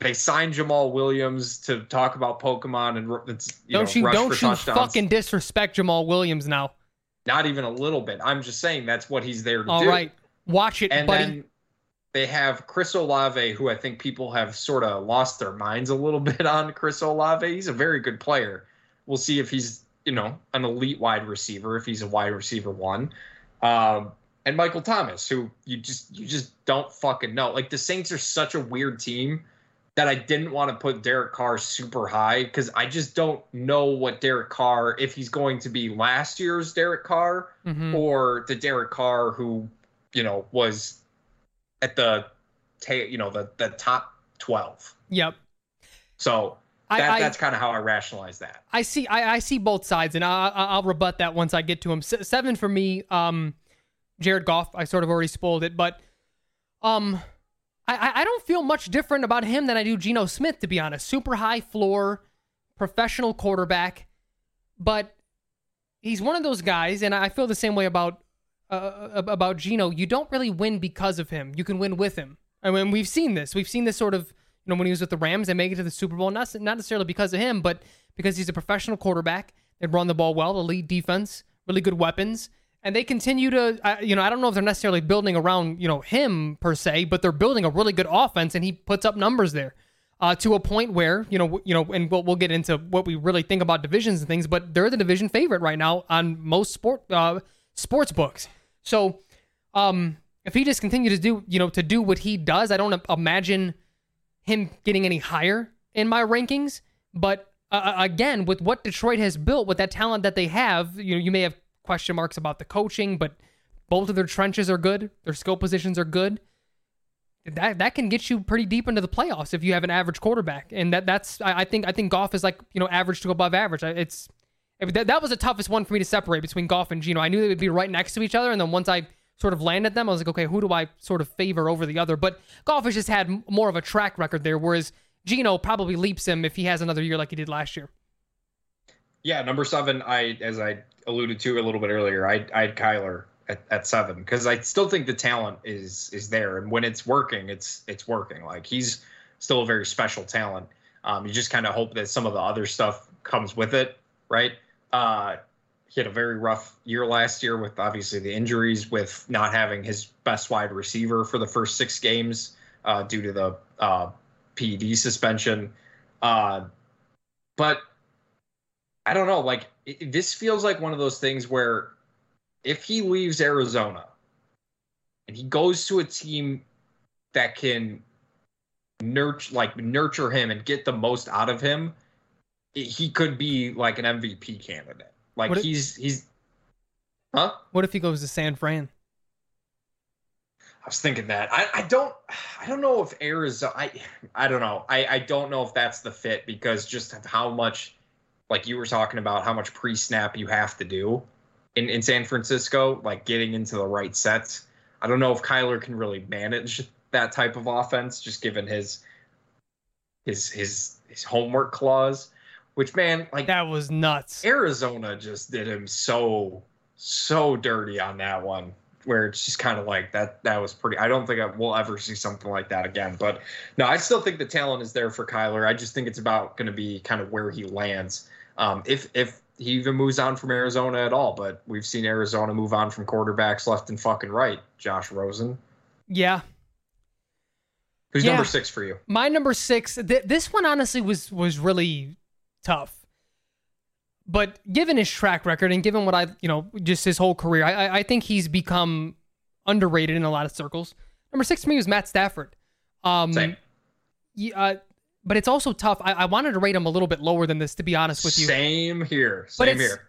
They signed Jamal Williams to talk about Pokemon and you don't know, you don't you touchdowns. fucking disrespect Jamal Williams now. Not even a little bit. I'm just saying that's what he's there to All do. right, watch it, And buddy. then they have Chris Olave, who I think people have sort of lost their minds a little bit on. Chris Olave, he's a very good player. We'll see if he's you know an elite wide receiver, if he's a wide receiver one. Um, and Michael Thomas, who you just you just don't fucking know. Like the Saints are such a weird team that I didn't want to put Derek Carr super high because I just don't know what Derek Carr if he's going to be last year's Derek Carr Mhm. or the Derek Carr who, you know, was at the ta- you know, the the top 12. Yep. So that, I, that's kind of how I rationalize that. I see. I, I see both sides, and I, I, I'll rebut that once I get to him. S- seven for me. Um, Jared Goff. I sort of already spoiled it, but um, I, I- don't feel much different about him than I do Geno Smith, to be honest. Super high floor, professional quarterback, but he's one of those guys, and I feel the same way about uh, about Geno. You don't really win because of him. You can win with him. I mean, we've seen this. We've seen this sort of, you know, when he was with the Rams, they make it to the Super Bowl, not not necessarily because of him, but because he's a professional quarterback. They run the ball well, elite defense, really good weapons, and they continue to, uh, you know, I don't know if they're necessarily building around, you know, him per se, but they're building a really good offense, and he puts up numbers there. Uh, to a point where you know, w- you know, and we'll, we'll get into what we really think about divisions and things, but they're the division favorite right now on most sport uh, sports books. So, um, if he just continues to do, you know, to do what he does, I don't imagine him getting any higher in my rankings. But uh, again, with what Detroit has built, with that talent that they have, you know, you may have question marks about the coaching, but both of their trenches are good. Their skill positions are good. That that can get you pretty deep into the playoffs if you have an average quarterback, and that that's I, I think I think Goff is like you know average to above average. It's that, that was the toughest one for me to separate between Goff and Geno. I knew they would be right next to each other, and then once I sort of landed them, I was like, okay, who do I sort of favor over the other? But Goff has just had more of a track record there, whereas Geno probably leaps him if he has another year like he did last year. Yeah, number seven, I as I alluded to a little bit earlier, I I had Kyler at, at seven because I still think the talent is is there, and when it's working, it's it's working. Like he's still a very special talent. Um, you just kind of hope that some of the other stuff comes with it, right? Uh, he had a very rough year last year with obviously the injuries, with not having his best wide receiver for the first six games uh, due to the uh, PED suspension. Uh, but I don't know. Like it, this feels like one of those things where if he leaves Arizona and he goes to a team that can nurture, like nurture him and get the most out of him, it- he could be like an MVP candidate. Like if- he's he's, huh? What if he goes to San Fran? I was thinking that. I, I don't I don't know if Arizona I I don't know. I, I don't know if that's the fit because just of how much like you were talking about how much pre snap you have to do in, in San Francisco, like getting into the right sets. I don't know if Kyler can really manage that type of offense, just given his his his his homework clause. Which man, like That was nuts. Arizona just did him so so dirty on that one where it's just kind of like that that was pretty I don't think I, we'll ever see something like that again but no I still think the talent is there for Kyler I just think it's about going to be kind of where he lands um, if if he even moves on from Arizona at all but we've seen Arizona move on from quarterbacks left and fucking right Josh Rosen Yeah. who's Yeah. number 6 for you My number six. Th- this one honestly was was really tough, but given his track record and given what I you know just his whole career, I I, think he's become underrated in a lot of circles. Number six to me was Matt Stafford. Um, Same. yeah, uh, but it's also tough. I, I wanted to rate him a little bit lower than this, to be honest with you. Same here. Same here.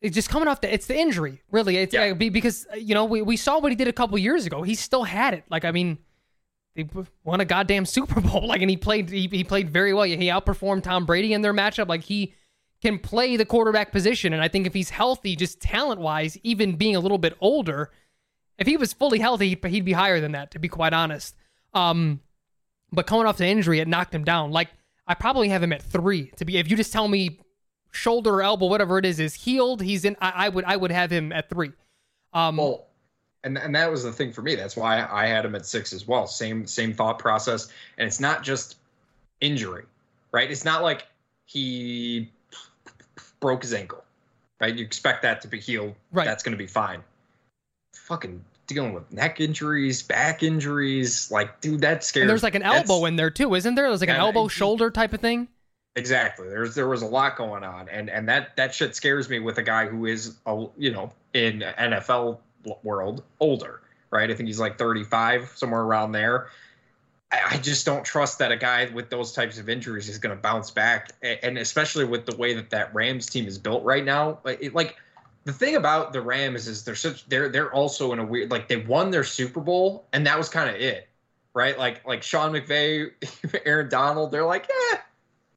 It's just coming off the it's the injury, really. It's Yeah. uh, be- because uh, you know we, we saw what he did a couple years ago. He still had it. Like I mean, they won a goddamn Super Bowl. Like and he played he, he played very well. He outperformed Tom Brady in their matchup. Like he can play the quarterback position. And I think if he's healthy, just talent wise, even being a little bit older, if he was fully healthy, he'd, he'd be higher than that. To be quite honest. Um, but coming off the injury, it knocked him down. Like I probably have him at three. To be if you just tell me shoulder or elbow, whatever it is, is healed, he's in. I, I would I would have him at three. Um, Well, and and that was the thing for me. That's why I had him at six as well. Same same thought process. And it's not just injury, right? It's not like he broke his ankle, right? You expect that to be healed. Right. That's going to be fine. Fucking dealing with neck injuries, back injuries, like dude, that scares. and there's like an that's- elbow in there too, isn't there? There's like an Yeah, elbow shoulder type of thing. Exactly. There's there was a lot going on, and and that that shit scares me with a guy who is a you know in NFL world older, right? I think he's like 35, somewhere around there. I, I just don't trust that a guy with those types of injuries is going to bounce back, and especially with the way that that Rams team is built right now. It, like the thing about the Rams is they're such they're they're also in a weird like they won their Super Bowl, and that was kind of it, right? Like like Sean McVay, Aaron Donald, they're like, yeah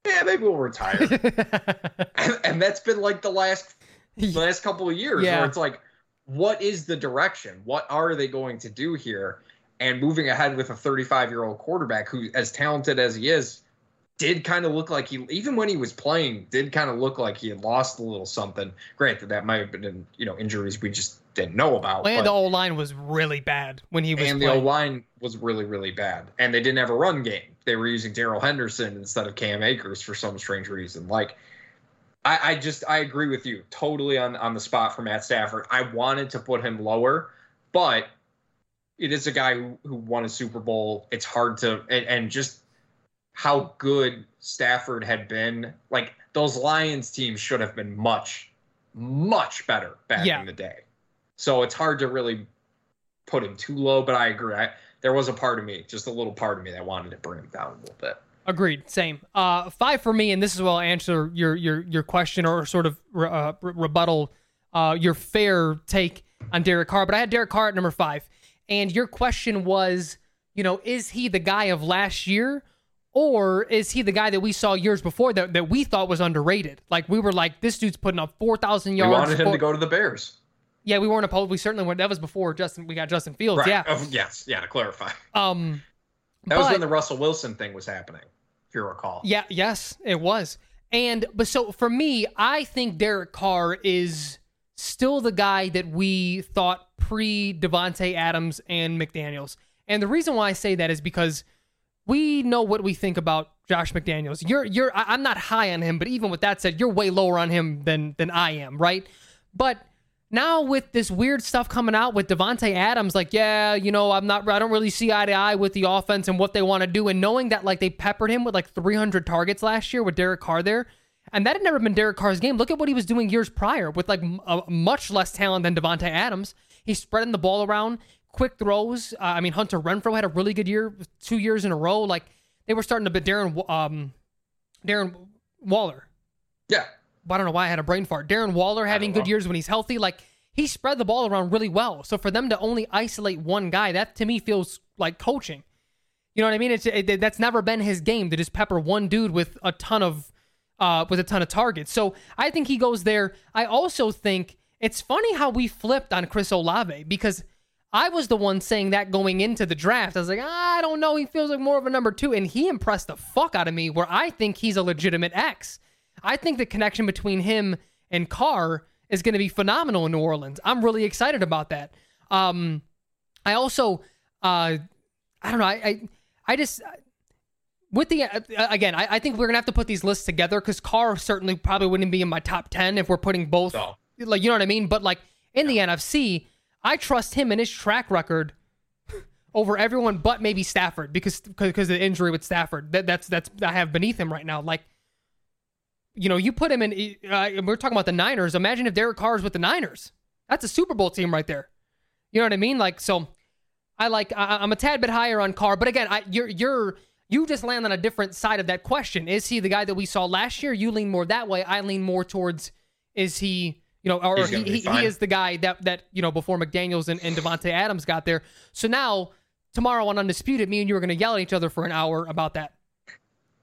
yeah, maybe we'll retire. and, and that's been like the last the last couple of years Yeah. where it's like, what is the direction? What are they going to do here? And moving ahead with a 35 year old quarterback who, as talented as he is, did kind of look like he, even when he was playing, did kind of look like he had lost a little something. Granted, that might have been, in, you know, injuries we just didn't know about. and but- the old line was really bad when he was and the playing. O line was really, really bad. And they didn't have a run game. They were using Darrell Henderson instead of Cam Akers for some strange reason. Like, I, I just I agree with you totally on on the spot for Matt Stafford. I wanted to put him lower, but it is a guy who, who won a Super Bowl. It's hard to and, and just how good Stafford had been. Like those Lions teams should have been much, much better back Yeah. in the day. So it's hard to really put him too low, but I agree. I, there was a part of me, just a little part of me, that wanted to bring him down a little bit. Agreed. Same. Uh, five for me, and this is where I'll answer your your your question or sort of re- uh, re- rebuttal uh, your fair take on Derek Carr. But I had Derek Carr at number five, and your question was, you know, is he the guy of last year, or is he the guy that we saw years before that that we thought was underrated? Like we were like, this dude's putting up four thousand We yards. wanted him four- to go to the Bears. Yeah, we weren't opposed. We certainly weren't. That was before Justin. We got Justin Fields. Right. Yeah. Oh, yes. Yeah. To clarify, Um. that was but- when the Russell Wilson thing was happening, if you recall. Yeah, yes, it was. And but so for me, I think Derek Carr is still the guy that we thought pre Davante Adams and McDaniels. And the reason why I say that is because we know what we think about Josh McDaniels. You're you're I'm not high on him, but even with that said, you're way lower on him than than I am, right? But now with this weird stuff coming out with Davante Adams, like, yeah, you know, I'm not, I don't really see eye to eye with the offense and what they want to do, and knowing that like they peppered him with like 300 targets last year with Derek Carr there, and that had never been Derek Carr's game. Look at what he was doing years prior with like a much less talent than Davante Adams. He's spreading the ball around, quick throws. Uh, I mean, Hunter Renfrow had a really good year, two years in a row. Like they were starting to, but Darren, um, Darren Waller. Yeah. I don't know why I had a brain fart. Darren Waller having good years when he's healthy, like he spread the ball around really well. So for them to only isolate one guy, that to me feels like coaching. You know what I mean? It's it, that's never been his game to just pepper one dude with a ton of uh with a ton of targets. So I think he goes there. I also think it's funny how we flipped on Chris Olave because I was the one saying that going into the draft. I was like, I don't know. He feels like more of a number two, and he impressed the fuck out of me. Where I think he's a legitimate X. I think the connection between him and Carr is going to be phenomenal in New Orleans. I'm really excited about that. Um, I also, uh, I don't know. I, I, I just with the uh, again, I, I think we're gonna have to put these lists together because Carr certainly probably wouldn't be in my top ten if we're putting both. No. Like you know what I mean? But like in the NFC, I trust him and his track record over everyone but maybe Stafford because because the injury with Stafford. That that's that's I have beneath him right now. Like you know, you put him in. Uh, we're talking about the Niners. Imagine if Derek Carr is with the Niners. That's a Super Bowl team right there. You know what I mean? Like so. I like. I, am a tad bit higher on Carr, but again, I, you're you're you just land on a different side of that question. Is he the guy that we saw last year? You lean more that way. I lean more towards is he you know, or he, he, he, is the guy that that you know before McDaniels and, and Davante Adams got there. So now tomorrow on Undisputed, me and you are going to yell at each other for an hour about that.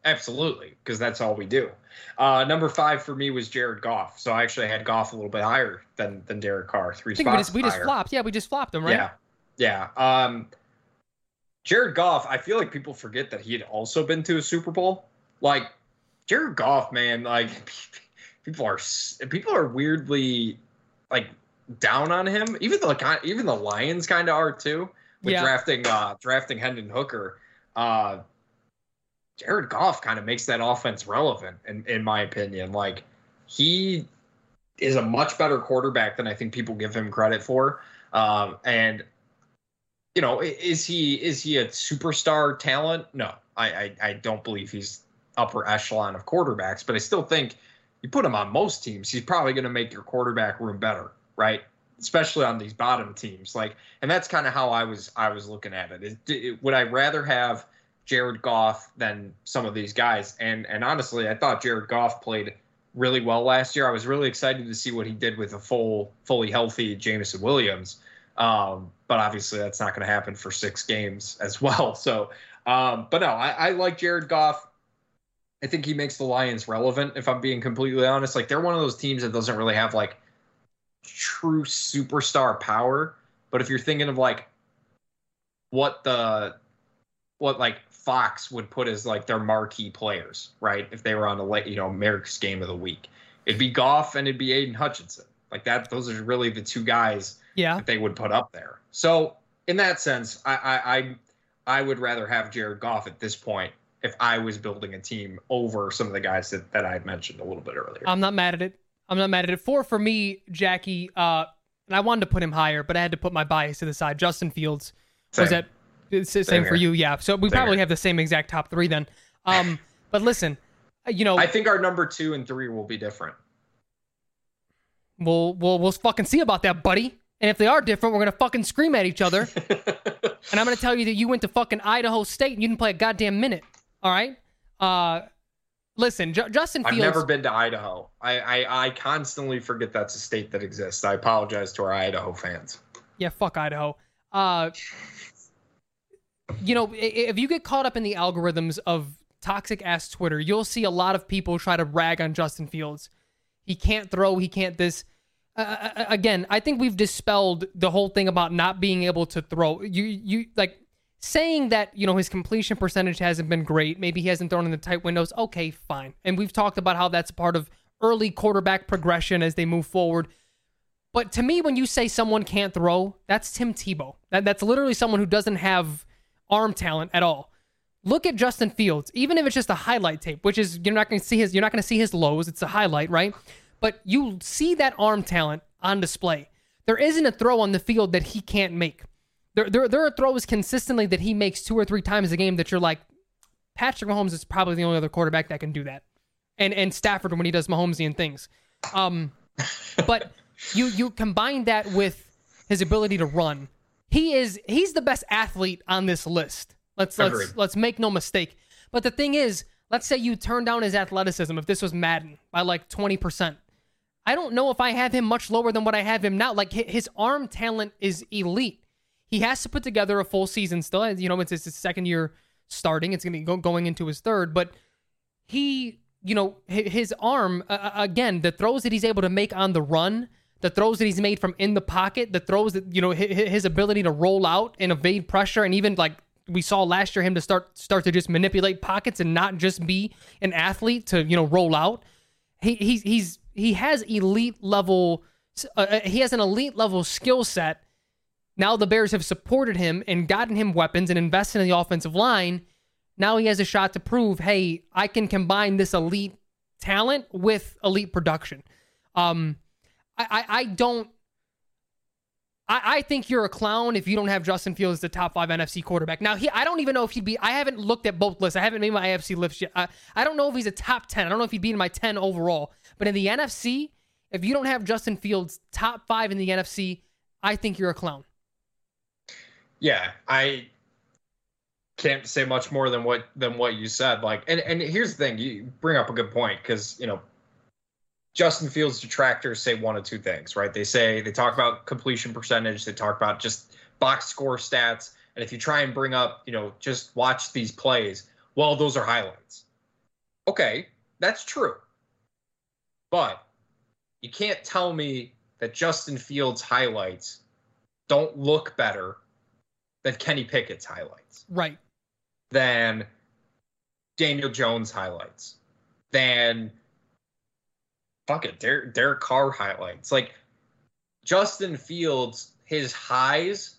Absolutely, because that's all we do. Uh, number five for me was Jared Goff. So I actually had Goff a little bit higher than than Derek Carr, three spots. We just, we just flopped. Yeah, we just flopped him, right? Yeah, yeah. Um, Jared Goff, I feel like people forget that he had also been to a Super Bowl. Like Jared Goff, man, like people are people are weirdly like down on him. Even the even the Lions kind of are too with yeah. drafting uh drafting Hendon Hooker. Uh Jared Goff kind of makes that offense relevant in in my opinion. Like he is a much better quarterback than I think people give him credit for. Um, and you know, is he is he a superstar talent? No, I, I, I don't believe he's upper echelon of quarterbacks, but I still think you put him on most teams, he's probably going to make your quarterback room better, right? Especially on these bottom teams. Like, and that's kind of how I was I was looking at it. Is, it, would I rather have Jared Goff than some of these guys? And and honestly, I thought Jared Goff played really well last year. I was really excited to see what he did with a full, fully healthy Jameson Williams. Um, but obviously, that's not going to happen for six games as well. So, um, but no, I, I like Jared Goff. I think he makes the Lions relevant. If I'm being completely honest, like they're one of those teams that doesn't really have like true superstar power. But if you're thinking of like what the what like Fox would put as like their marquee players, right? If they were on the late, you know, America's game of the week, it'd be Goff and it'd be Aidan Hutchinson. Like that, those are really the two guys yeah. that they would put up there. So in that sense, I I I, I would rather have Jared Goff at this point if I was building a team over some of the guys that, that I had mentioned a little bit earlier. I'm not mad at it. I'm not mad at it. Four for me, Jackie. Uh, and I wanted to put him higher, but I had to put my bias to the side. Justin Fields same. was that same, same for you? Yeah. So we same probably here. have the same exact top three then. Um, but listen, you know, I think our number two and three will be different. We'll we'll we'll fucking see about that, buddy. And if they are different, we're gonna fucking scream at each other. and I'm gonna tell you that you went to fucking Idaho State and you didn't play a goddamn minute. All right. Uh, listen, J- Justin Fields. I've never been to Idaho. I, I I constantly forget that's a state that exists. I apologize to our Idaho fans. Yeah, fuck Idaho. Uh, you know, if you get caught up in the algorithms of toxic ass Twitter, you'll see a lot of people try to rag on Justin Fields. He can't throw. He can't this. Uh, uh, uh again, I think we've dispelled the whole thing about not being able to throw. You you like saying that you know his completion percentage hasn't been great maybe he hasn't thrown in the tight windows okay fine. And we've talked about how that's part of early quarterback progression as they move forward. But to me when you say someone can't throw that's tim tebow. That, that's literally someone who doesn't have arm talent at all. Look at justin fields even if it's just a highlight tape which is you're not going to see his you're not going to see his lows it's a highlight right? But you see that arm talent on display. There isn't a throw on the field that he can't make there, there, there are throws consistently that he makes two or three times a game that you're like, Patrick Mahomes is probably the only other quarterback that can do that, and and Stafford when he does Mahomesian things. Um, but you you combine that with his ability to run. He is he's the best athlete on this list. Let's let's let's make no mistake. But the thing is, let's say you turn down his athleticism if this was Madden by like 20%. I don't know if I have him much lower than what I have him now. Like his arm talent is elite. He has to put together a full season still. You know, it's his second year starting. It's going to be going into his third, but he, you know, his arm uh, again, the throws that he's able to make on the run, the throws that he's made from in the pocket, the throws that you know his ability to roll out and evade pressure, and even like we saw last year him to start start to just manipulate pockets and not just be an athlete to you know roll out. He he's he's he has elite level. Uh, uh he has an elite level skill set now the Bears have supported him and gotten him weapons and invested in the offensive line. Now he has a shot to prove, hey, I can combine this elite talent with elite production. Um, I, I, I don't. I, I think you're a clown if you don't have Justin Fields as the top five NFC quarterback. Now, he, I don't even know if he'd be. I haven't looked at both lists. I haven't made my AFC lists yet. I, I don't know if he's a top 10. I don't know if he'd be in my 10 overall. But in the NFC, if you don't have Justin Fields top five in the NFC, I think you're a clown. Yeah, I can't say much more than what than what you said. Like, and and here's the thing: you bring up a good point because you know Justin Fields detractors say one of two things, right? They say they talk about completion percentage, they talk about just box score stats, and if you try and bring up, you know, just watch these plays, well, those are highlights. Okay, that's true. But you can't tell me that Justin Fields highlights don't look better than Kenny Pickett's highlights. Right. Than Daniel Jones highlights. Than fuck it, Derek, Derek Carr highlights. Like Justin Fields, his highs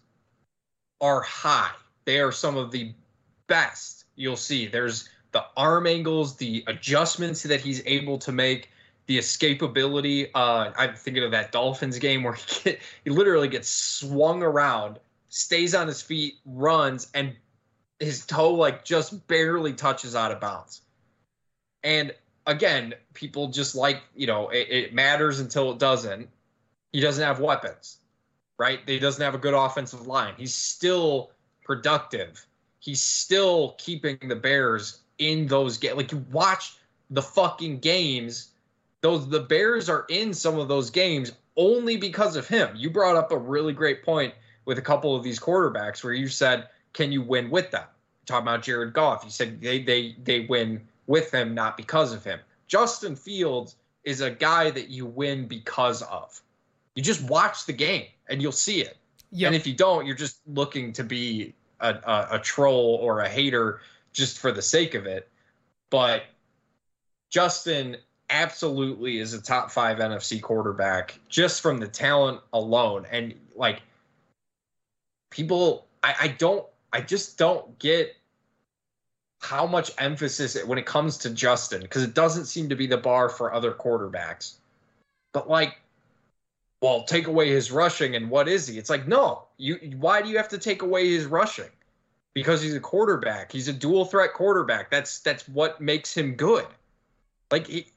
are high. They are some of the best you'll see. There's the arm angles, the adjustments that he's able to make, the escapability. Uh, I'm thinking of that Dolphins game where he get, he literally gets swung around, stays on his feet, runs, and his toe like just barely touches out of bounds. And again, people just like you know it, it matters until it doesn't. He doesn't have weapons, right? He doesn't have a good offensive line. He's still productive. He's still keeping the Bears in those games. Like you watch the fucking games, those the Bears are in some of those games only because of him. You brought up a really great point with a couple of these quarterbacks where you said, "Can you win with them?" talking about Jared Goff, you said they they they win with him, not because of him. Justin Fields is a guy that you win because of. You just watch the game and you'll see it. Yep. And if you don't, you're just looking to be a, a, a troll or a hater just for the sake of it. But Justin absolutely is a top five NFC quarterback just from the talent alone. And like people, I, I don't, I just don't get how much emphasis it, when it comes to Justin because it doesn't seem to be the bar for other quarterbacks. But like, well, take away his rushing and what is he? It's like no, you. Why do you have to take away his rushing? Because he's a quarterback. He's a dual threat quarterback. That's that's what makes him good. Like he,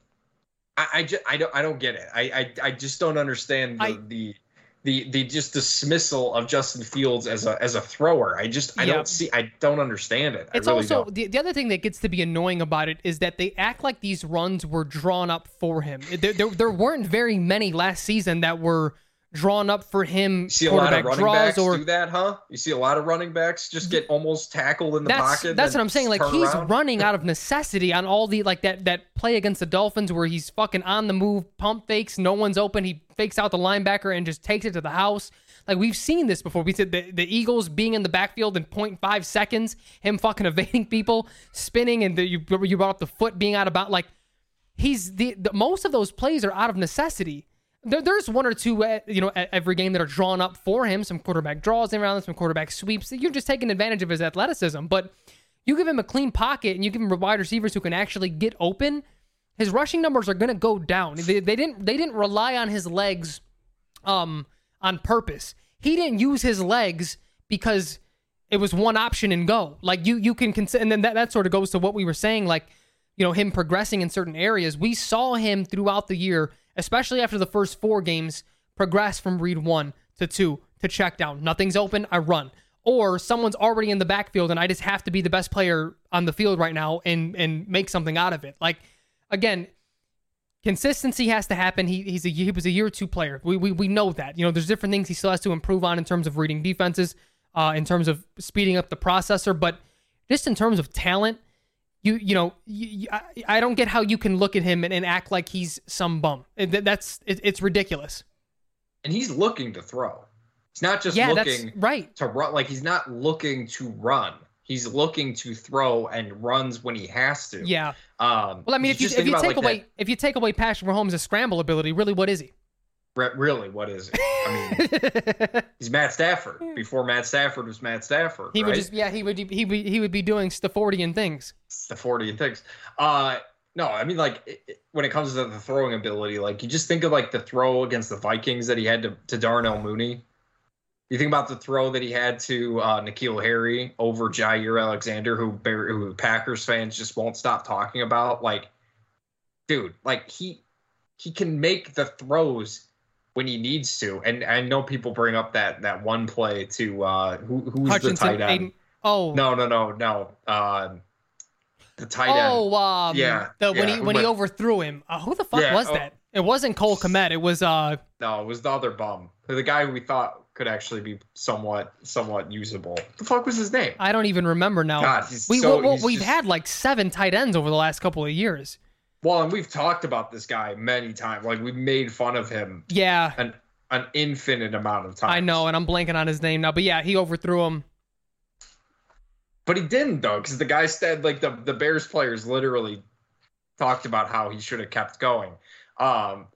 I, I just I don't I don't get it. I I, I just don't understand the, I, the the the just dismissal of Justin Fields as a as a thrower. I just I yeah. don't see I don't understand it. It's really also the, the other thing that gets to be annoying about it is that they act like these runs were drawn up for him. There, there, there weren't very many last season that were drawn up for him. You see a lot of running backs or, do that, huh? You see a lot of running backs just get almost tackled in the that's, pocket. That's what I'm saying. Like he's around. running out of necessity on all the like that that play against the Dolphins where he's fucking on the move, pump fakes, no one's open, he fakes out the linebacker and just takes it to the house. Like we've seen this before. We said the, the Eagles being in the backfield in 0.5 seconds, him fucking evading people, spinning, and the, you you brought up the foot being out about like he's the, the most of those plays are out of necessity there, there's one or two, uh, you know, every game that are drawn up for him. Some quarterback draws in around, some quarterback sweeps. You're just taking advantage of his athleticism. But you give him a clean pocket and you give him wide receivers who can actually get open. His rushing numbers are going to go down. They, they didn't they didn't rely on his legs, um, on purpose. He didn't use his legs because it was one option and go. Like you you can consider, and then that, that sort of goes to what we were saying. Like you know him progressing in certain areas. We saw him throughout the year especially after the first four games, progress from read one to two to check down. Nothing's open, I run. Or someone's already in the backfield and I just have to be the best player on the field right now and and make something out of it. Like again, consistency has to happen. He he's a he was a year two player. We, we we know that. You know, there's different things he still has to improve on in terms of reading defenses, uh, in terms of speeding up the processor, but just in terms of talent, you you know you, I, I, don't get how you can look at him and, and act like he's some bum. It, that's it, it's ridiculous. And he's looking to throw. He's not just yeah, looking right to run. Like he's not looking to run. He's looking to throw and runs when he has to. Yeah. Um, well, I mean, if you, if you take like away that, if you take away Patrick Mahomes' scramble ability, really, what is he? Really, what is it? I mean, he's Matt Stafford. Before Matt Stafford was Matt Stafford. He right? would just, yeah, he would, he would, he would be doing Staffordian things. Staffordian things. Uh, no, I mean, like it, when it comes to the throwing ability, like you just think of like the throw against the Vikings that he had to, to Darnell Mooney. You think about the throw that he had to uh, N'Keal Harry over Jaire Alexander, who who Packers fans just won't stop talking about. Like, dude, like he he can make the throws when he needs to. And I know people bring up that that one play to uh, who who's the tight end? Aiden, oh no no no no. Uh, the tight end. Oh, um, yeah. The, when yeah, he when he overthrew him. Uh, who the fuck yeah, was oh, that? It wasn't Cole Kmet. It was uh. No, it was the other bum. The guy we thought could actually be somewhat somewhat usable. The fuck was his name? I don't even remember now. God, we so, well, we've just... had like seven tight ends over the last couple of years. Well, and we've talked about this guy many times. Like we've made fun of him. Yeah. An an infinite amount of times. I know, and I'm blanking on his name now. But yeah, he overthrew him. But he didn't though, because the guy said like the the Bears players literally talked about how he should have kept going. Um,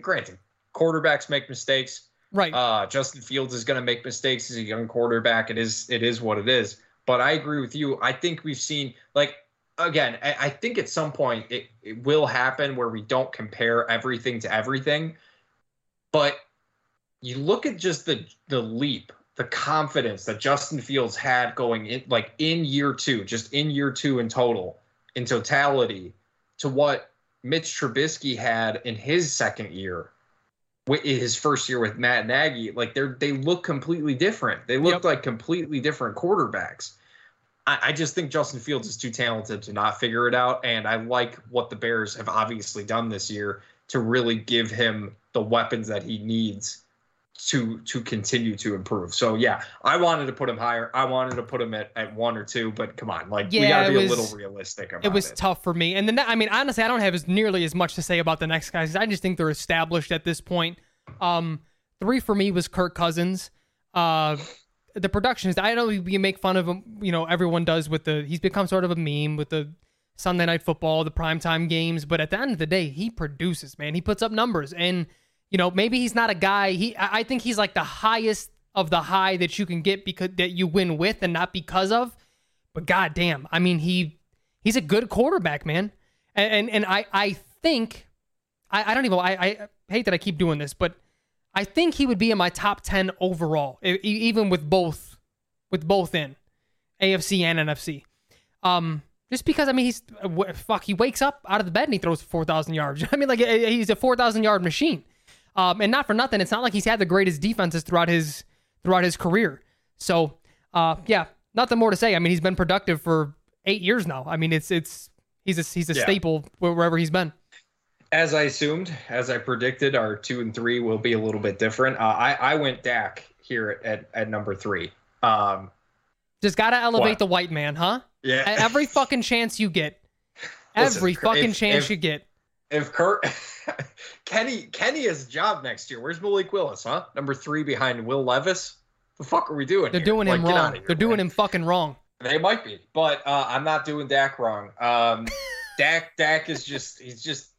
granted, quarterbacks make mistakes. Right. Uh, Justin Fields is going to make mistakes. as a young quarterback. It is it is what it is. But I agree with you. I think we've seen like again. I, I think at some point it, it will happen where we don't compare everything to everything. But you look at just the the leap, the confidence that Justin Fields had going in like in year two, just in year two in total, in totality, to what Mitch Trubisky had in his second year his first year with Matt Nagy, like they're they look completely different. They look yep. like completely different quarterbacks. I, I, just think Justin Fields is too talented to not figure it out, and I like what the Bears have obviously done this year to really give him the weapons that he needs to to continue to improve. So yeah, I wanted to put him higher. I wanted to put him at, at one or two, but come on, like yeah, we gotta be was, a little realistic about it. Was it. tough for me. And then I mean, honestly, I don't have as nearly as much to say about the next guys. I just think they're established at this point. Um, three for me was Kirk Cousins. Uh, the production is I know you make fun of him, you know, everyone does with the he's become sort of a meme with the Sunday night football, the primetime games, but at the end of the day, he produces, man. He puts up numbers and you know, maybe he's not a guy. He, I think he's like the highest of the high that you can get because that you win with and not because of. But goddamn, I mean, he he's a good quarterback, man. And and, and I I think I, I don't even I, I hate that I keep doing this, but I think he would be in my top ten overall, even with both with both in AFC and NFC. Um, just because I mean he's fuck he wakes up out of the bed and he throws four thousand yards. I mean like he's a four thousand yard machine. Um, and not for nothing, it's not like he's had the greatest defenses throughout his throughout his career. So, uh, yeah, nothing more to say. I mean, he's been productive for eight years now. I mean, it's it's he's a he's a yeah. staple wherever he's been. As I assumed, as I predicted, our two and three will be a little bit different. Uh, I I went Dak here at at number three. Um, just gotta elevate what? the white man, huh? Yeah. every fucking chance you get, every Listen, fucking if, chance if, you get. If Kurt Kenny Kenny has a job next year. Where's Malik Willis, huh? Number three behind Will Levis. The fuck are we doing? They're here? doing like, him wrong. Here, They're doing him fucking wrong. They might be, but uh, I'm not doing Dak wrong. Um, Dak Dak is just he's just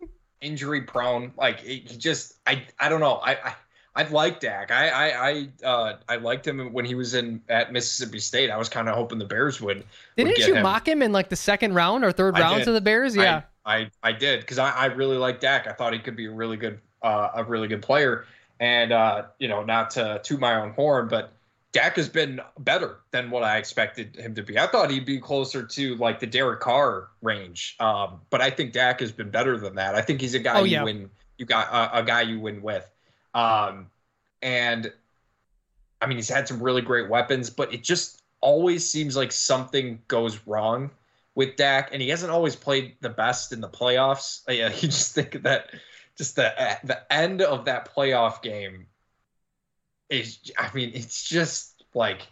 injury prone. Like he just I I don't know. I I, I like Dak. I I I uh, I liked him when he was in at Mississippi State. I was kind of hoping the Bears would. Didn't would you him. mock him in like the second round or third round to the Bears? Yeah. I, I I did because I, I really like Dak. I thought he could be a really good uh, a really good player. And uh, you know, not to toot my own horn, but Dak has been better than what I expected him to be. I thought he'd be closer to like the Derek Carr range, um, but I think Dak has been better than that. I think he's a guy oh, yeah. you win. You got uh, a guy you win with, um, and I mean he's had some really great weapons, but it just always seems like something goes wrong with Dak, and he hasn't always played the best in the playoffs. Yeah, you just think that just the the end of that playoff game is. I mean, it's just like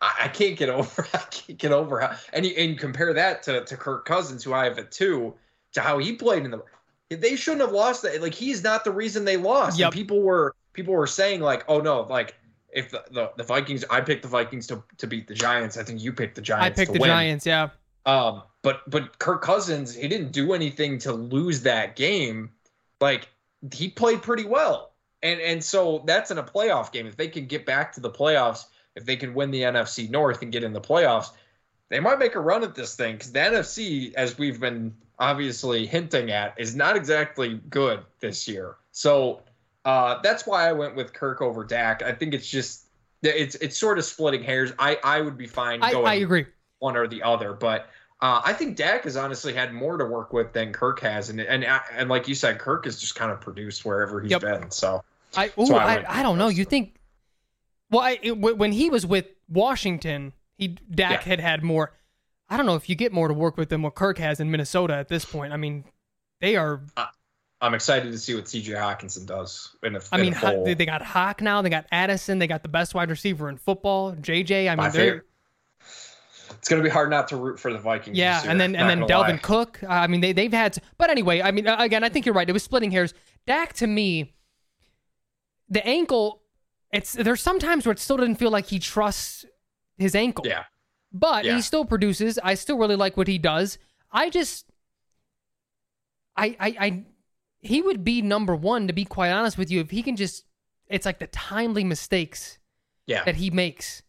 I, I can't get over. I can't get over how and you, and compare that to to Kirk Cousins, who I have at two, to how he played in the. They shouldn't have lost that. Like he's not the reason they lost. Yep. And people were people were saying like, oh no, like if the, the, the, Vikings, I picked the Vikings to, to beat the Giants. I think you picked the Giants. I picked the win. Giants. Yeah. Um, but but Kirk Cousins, he didn't do anything to lose that game. Like he played pretty well, and and so that's in a playoff game. If they can get back to the playoffs, if they can win the NFC North and get in the playoffs, they might make a run at this thing because the NFC, as we've been obviously hinting at, is not exactly good this year. So uh, that's why I went with Kirk over Dak. I think it's just it's it's sort of splitting hairs. I I would be fine going. I, I agree one or the other. But uh, I think Dak has honestly had more to work with than Kirk has, and and and like you said, Kirk has just kind of produced wherever he's yep. been. So I ooh, I, I, I, don't know. You think? Well, I, it, when he was with Washington, he Dak yeah. had had more. I don't know if you get more to work with than what Kirk has in Minnesota at this point. I mean, they are. Uh, I'm excited to see what T.J. Hockenson does. In a, I mean, they, they got Hawk now. They got Addison. They got the best wide receiver in football, JJ. I mean, they're. It's gonna be hard not to root for the Vikings. Yeah, and then and then Dalvin lie. Cook. I mean, they they've had. To, but anyway, I mean, again, I think you're right. It was splitting hairs. Dak to me, the ankle. It's there's sometimes where it still didn't feel like he trusts his ankle. Yeah. But yeah. he still produces. I still really like what he does. I just I I I he would be number one to be quite honest with you if he can just it's like the timely mistakes yeah. that he makes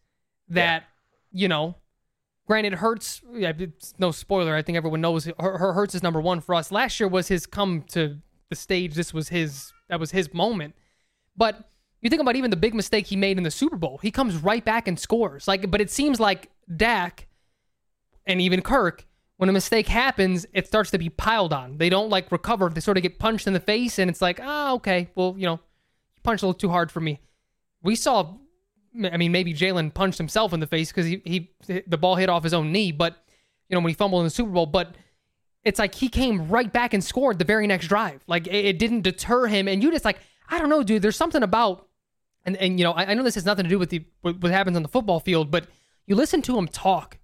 that yeah. you know granted hurts yeah, it's no spoiler i think everyone knows her, her hurts is number one for us last year was his come to the stage this was his that was his moment but you think about even the big mistake he made in the super bowl he comes right back and scores like but it seems like Dak and even Kirk, when a mistake happens, it starts to be piled on. They don't like recover. They sort of get punched in the face, and it's like, ah, oh, okay, well, you know, you punched a little too hard for me. We saw, I mean, maybe Jalen punched himself in the face because he, he the ball hit off his own knee, but you know when he fumbled in the Super Bowl, but it's like he came right back and scored the very next drive. Like it, it didn't deter him, and you just like, I don't know, dude. There's something about, and and you know, I, I know this has nothing to do with the what happens on the football field, but you listen to him talk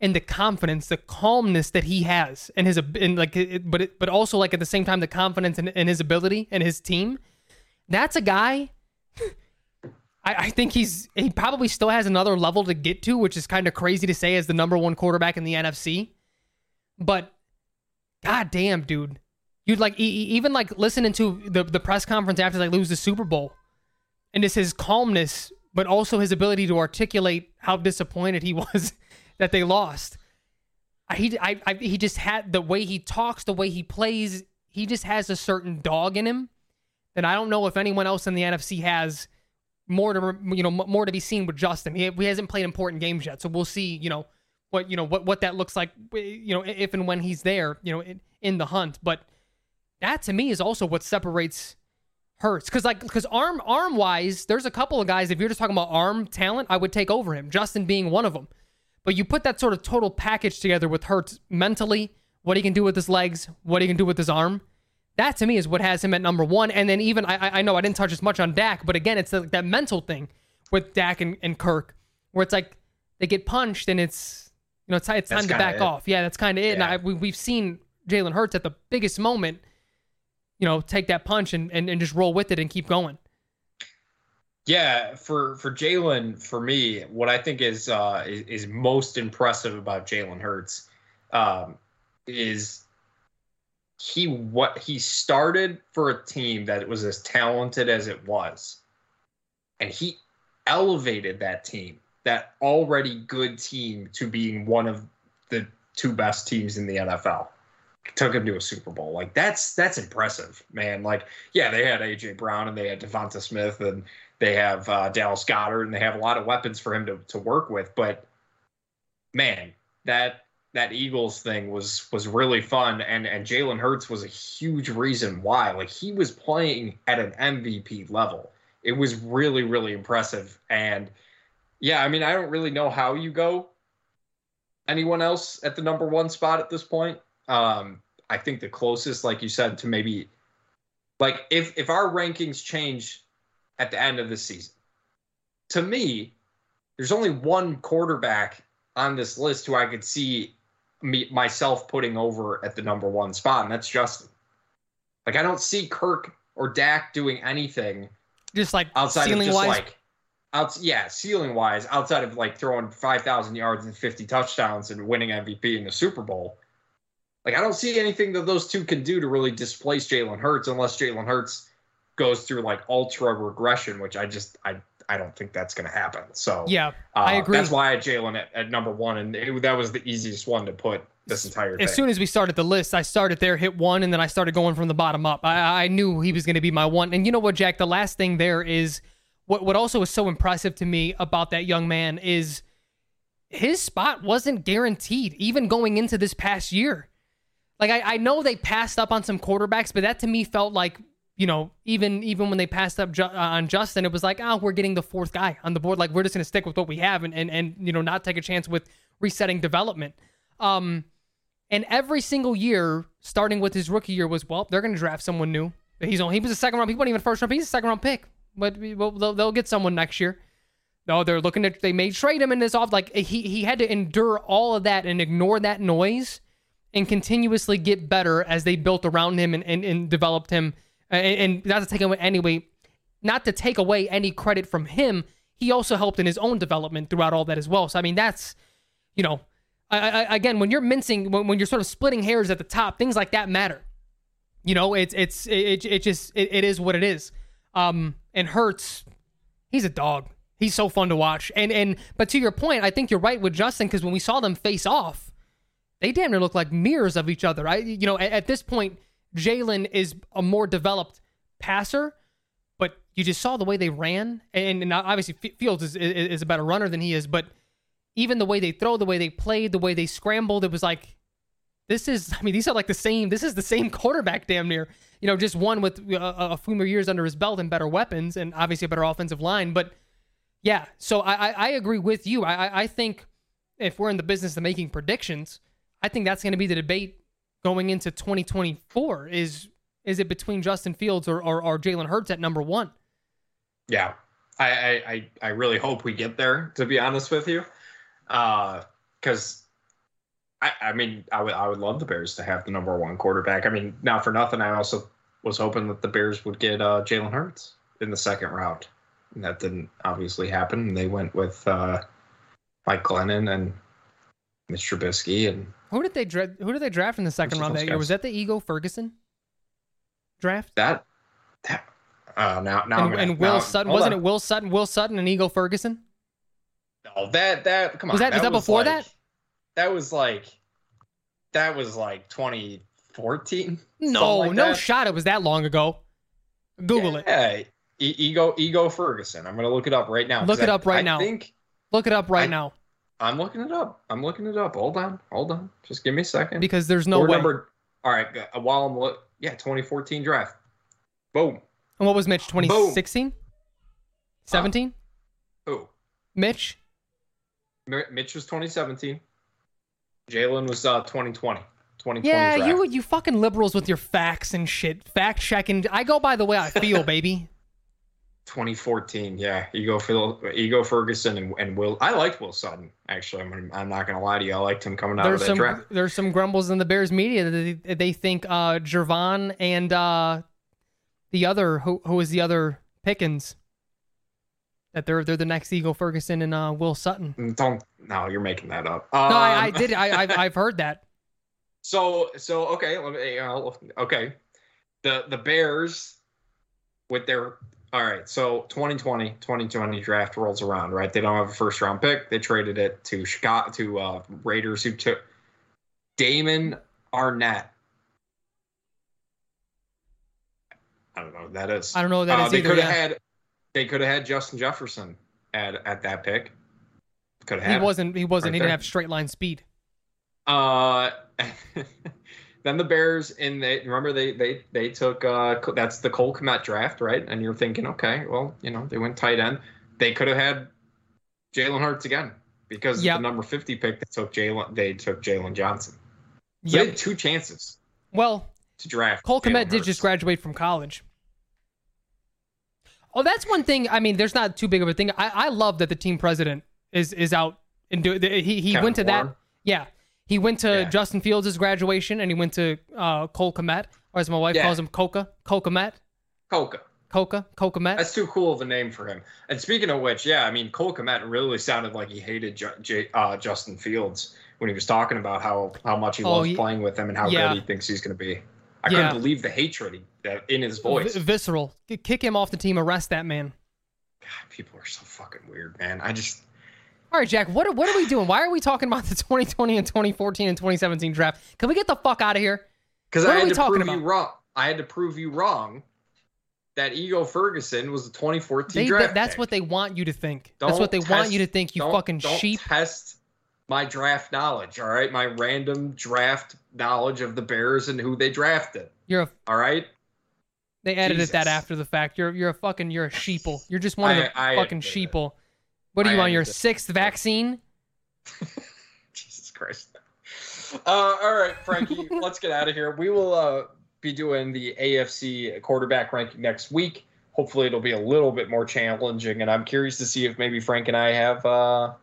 and the confidence, the calmness that he has, and his and like, but it, but also like at the same time the confidence in, in his ability and his team. That's a guy. I, I think he's he probably still has another level to get to, which is kind of crazy to say as the number one quarterback in the NFC. But god damn, dude, you'd like even like listening to the the press conference after they lose the Super Bowl, and it's his calmness but also his ability to articulate how disappointed he was that they lost. He, I, I, he just had the way he talks, the way he plays. He just has a certain dog in him that I don't know if anyone else in the NFC has more to you know more to be seen with Justin. He, he hasn't played important games yet, so we'll see. You know what you know what what that looks like. You know if and when he's there. You know in, in the hunt, but that to me is also what separates Hurts because like because arm arm wise, there's a couple of guys. If you're just talking about arm talent, I would take over him. Justin being one of them. But you put that sort of total package together with Hurts mentally, what he can do with his legs, what he can do with his arm. That to me is what has him at number one. And then even I I know I didn't touch as much on Dak, but again, it's that mental thing with Dak and, and Kirk, where it's like they get punched and it's you know it's, it's time to back it. off. Yeah, that's kind of it. Yeah. And I, we, we've seen Jalen Hurts at the biggest moment you know, take that punch and, and, and just roll with it and keep going. Yeah, for for Jalen, for me, what I think is uh, is, is most impressive about Jalen Hurts um, is he what he started for a team that was as talented as it was, and he elevated that team, that already good team, to being one of the two best teams in the NFL took him to a Super Bowl. Like that's that's impressive, man. Like yeah, they had AJ Brown and they had DeVonta Smith and they have uh, Dallas Goedert and they have a lot of weapons for him to to work with. But man, that that Eagles thing was was really fun and and Jalen Hurts was a huge reason why. Like he was playing at an MVP level. It was really really impressive and yeah, I mean I don't really know how you go anyone else at the number 1 spot at this point. Um, I think the closest, like you said, to maybe like if if our rankings change at the end of the season, to me, there's only one quarterback on this list who I could see me myself putting over at the number one spot, and that's Justin. Like I don't see Kirk or Dak doing anything just like outside of just wise. like out yeah, ceiling wise, outside of like throwing five thousand yards and fifty touchdowns and winning MVP in the Super Bowl. Like I don't see anything that those two can do to really displace Jalen Hurts unless Jalen Hurts goes through like ultra regression, which I just I I don't think that's going to happen. So yeah, uh, I agree. That's why I had Jalen at, at, number one, and it, that was the easiest one to put this entire. As soon as we started the list, I started there, hit one, and then I started going from the bottom up. I, I knew he was going to be my one, and you know what, Jack? The last thing there is what what also is so impressive to me about that young man is his spot wasn't guaranteed even going into this past year. Like I, I know they passed up on some quarterbacks, but that to me felt like you know, even even when they passed up Ju- uh, on Justin, it was like, oh, we're getting the fourth guy on the board. Like we're just gonna stick with what we have and and and you know not take a chance with resetting development. Um, and every single year, starting with his rookie year, was well, they're gonna draft someone new. He's on. He was a second round. He wasn't even first round. He's a second round pick, but well, they'll, they'll get someone next year. No, they're looking at. They may trade him in this off. Like he he had to endure all of that and ignore that noise, and continuously get better as they built around him and and, and developed him and, and not to take away anyway, not to take away any credit from him, he also helped in his own development throughout all that as well. So I mean, that's you know, I, I, again, when you're mincing, when, when you're sort of splitting hairs at the top, things like that matter. You know, it's it's it, it just it, it is what it is. Um, and Hurts, he's a dog. He's so fun to watch. And and but to your point, I think you're right with Justin because when we saw them face off, they damn near look like mirrors of each other. I you know at, at this point Jalen is a more developed passer, but you just saw the way they ran, and, and obviously Fields is, is, is a better runner than he is, but even the way they throw, the way they played, the way they scrambled, it was like this is. I mean, these are like the same. This is the same quarterback, damn near. You know, just one with uh, a, a few more years under his belt and better weapons, and obviously a better offensive line. But yeah, so I I, I agree with you. I I think if we're in the business of making predictions, I think that's going to be the debate going into 2024 is is it between Justin Fields or or, or Jalen Hurts at number one? Yeah, I, I I really hope we get there. To be honest with you, because uh, I I mean I would I would love the Bears to have the number one quarterback. I mean, not for nothing, I also was hoping that the Bears would get uh, Jalen Hurts in the second round. And that didn't obviously happen. They went with uh, Mike Glennon and Mitch Trubisky and who did they dra- Who did they draft in the second round that year? Was that the Ego Ferguson draft? That that uh, now now and, gonna, and Will now, Sutton wasn't on. it Will Sutton Will Sutton and Ego Ferguson? No, that that come on. Was that, that was that before like, that? That was like that was like 2014. No, like no that. shot. It was that long ago. Google yeah, it. Yeah, e- ego ego Ferguson. I'm gonna look it up right now. Look it I, up right I now. Think look it up right I, now. I'm looking it up. I'm looking it up. Hold on, hold on. Just give me a second. Because there's no Board way. Number, all right, uh, while I'm look, yeah, 2014 draft. Boom. And what was Mitch? 2016? 17? Uh, who? Mitch. Mitch was 2017. Jalen was uh 2020. 2020 yeah, draft. you you fucking liberals with your facts and shit. Fact checking. I go by the way I feel, baby. 2014, yeah. Ego Phil, Ego Ferguson and, and Will. I liked Will Sutton actually. I'm, I'm not gonna lie to you. I liked him coming out there's of that some draft. there's some grumbles in the Bears media that they, they think uh Gervon and uh the other who who is the other Pickens that they're they're the next Ego Ferguson and uh Will Sutton. Don't no, you're making that up. Um, No, I, I did. I I've, I've heard that. So so okay, let me, uh, okay. The the Bears with their all right, so 2020, 2020 draft rolls around, right? They don't have a first round pick. They traded it to Scott to uh, Raiders who took Damon Arnette. I don't know who that is. I don't know what that uh, is they could have yeah. had they could have had Justin Jefferson at at that pick. Could have He wasn't. He wasn't. right he didn't there. have straight line speed. Uh, then the Bears in they remember they they they took uh that's the Cole Kmet draft right, and you're thinking okay, well you know they went tight end. They could have had Jalen Hurts again because Yep. the number fifty pick they took Jalen they took Jaylon Johnson. So Yep. they had two chances Well, to draft. Cole Kmet did just graduate from college. Oh, that's one thing. I mean, there's not too big of a thing. I, I love that the team president is is out and do he he Kevin went to that. Yeah, he went to Yeah. Justin Fields' graduation and he went to uh, Cole Kmet, or as my wife Yeah. calls him, Coca, Coca Met, Coca. Coca, Coca Met. That's too cool of a name for him. And speaking of which, yeah, I mean Cole Kmet really sounded like he hated Ju- J- uh, Justin Fields when he was talking about how how much he Oh, loves he- playing with him and how yeah. good he thinks he's going to be. I couldn't believe the hatred he, in his voice. V- visceral. Kick him off the team. Arrest that man. God, people are so fucking weird, man. I just All right, Jack. What are, what are we doing? Why are we talking about the 2020 and 2014 and 2017 draft? Can we get the fuck out of here? because I had to talking prove you wrong. I had to prove you wrong that Ego Ferguson was the 2014 They, draft. that's pick. what they want you to think. that's Don't what they want you to think. You don't- fucking don't sheep. Test my draft knowledge, all right? My random draft knowledge of the Bears and who they drafted. You're a All right. They edited Jesus. that after the fact. You're you're a fucking you're a sheeple. You're just one of the I- I fucking sheeple. What are I you on your it. sixth vaccine? Jesus Christ. Uh, all right, Frankie, let's get out of here. We will uh, be doing the AFC quarterback ranking next week. Hopefully, it'll be a little bit more challenging, and I'm curious to see if maybe Frank and I have uh,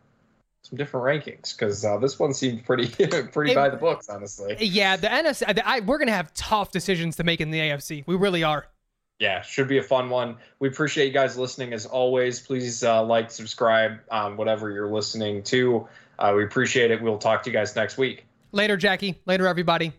some different rankings because uh, this one seemed pretty pretty It- by the books, honestly. Yeah, the NFC. I, I- we're gonna have tough decisions to make in the AFC. We really are. Yeah, should be a fun one. We appreciate you guys listening as always. Please uh, like, subscribe on whatever you're listening to. Uh, we appreciate it. We'll talk to you guys next week. Later, Jackie. Later, everybody.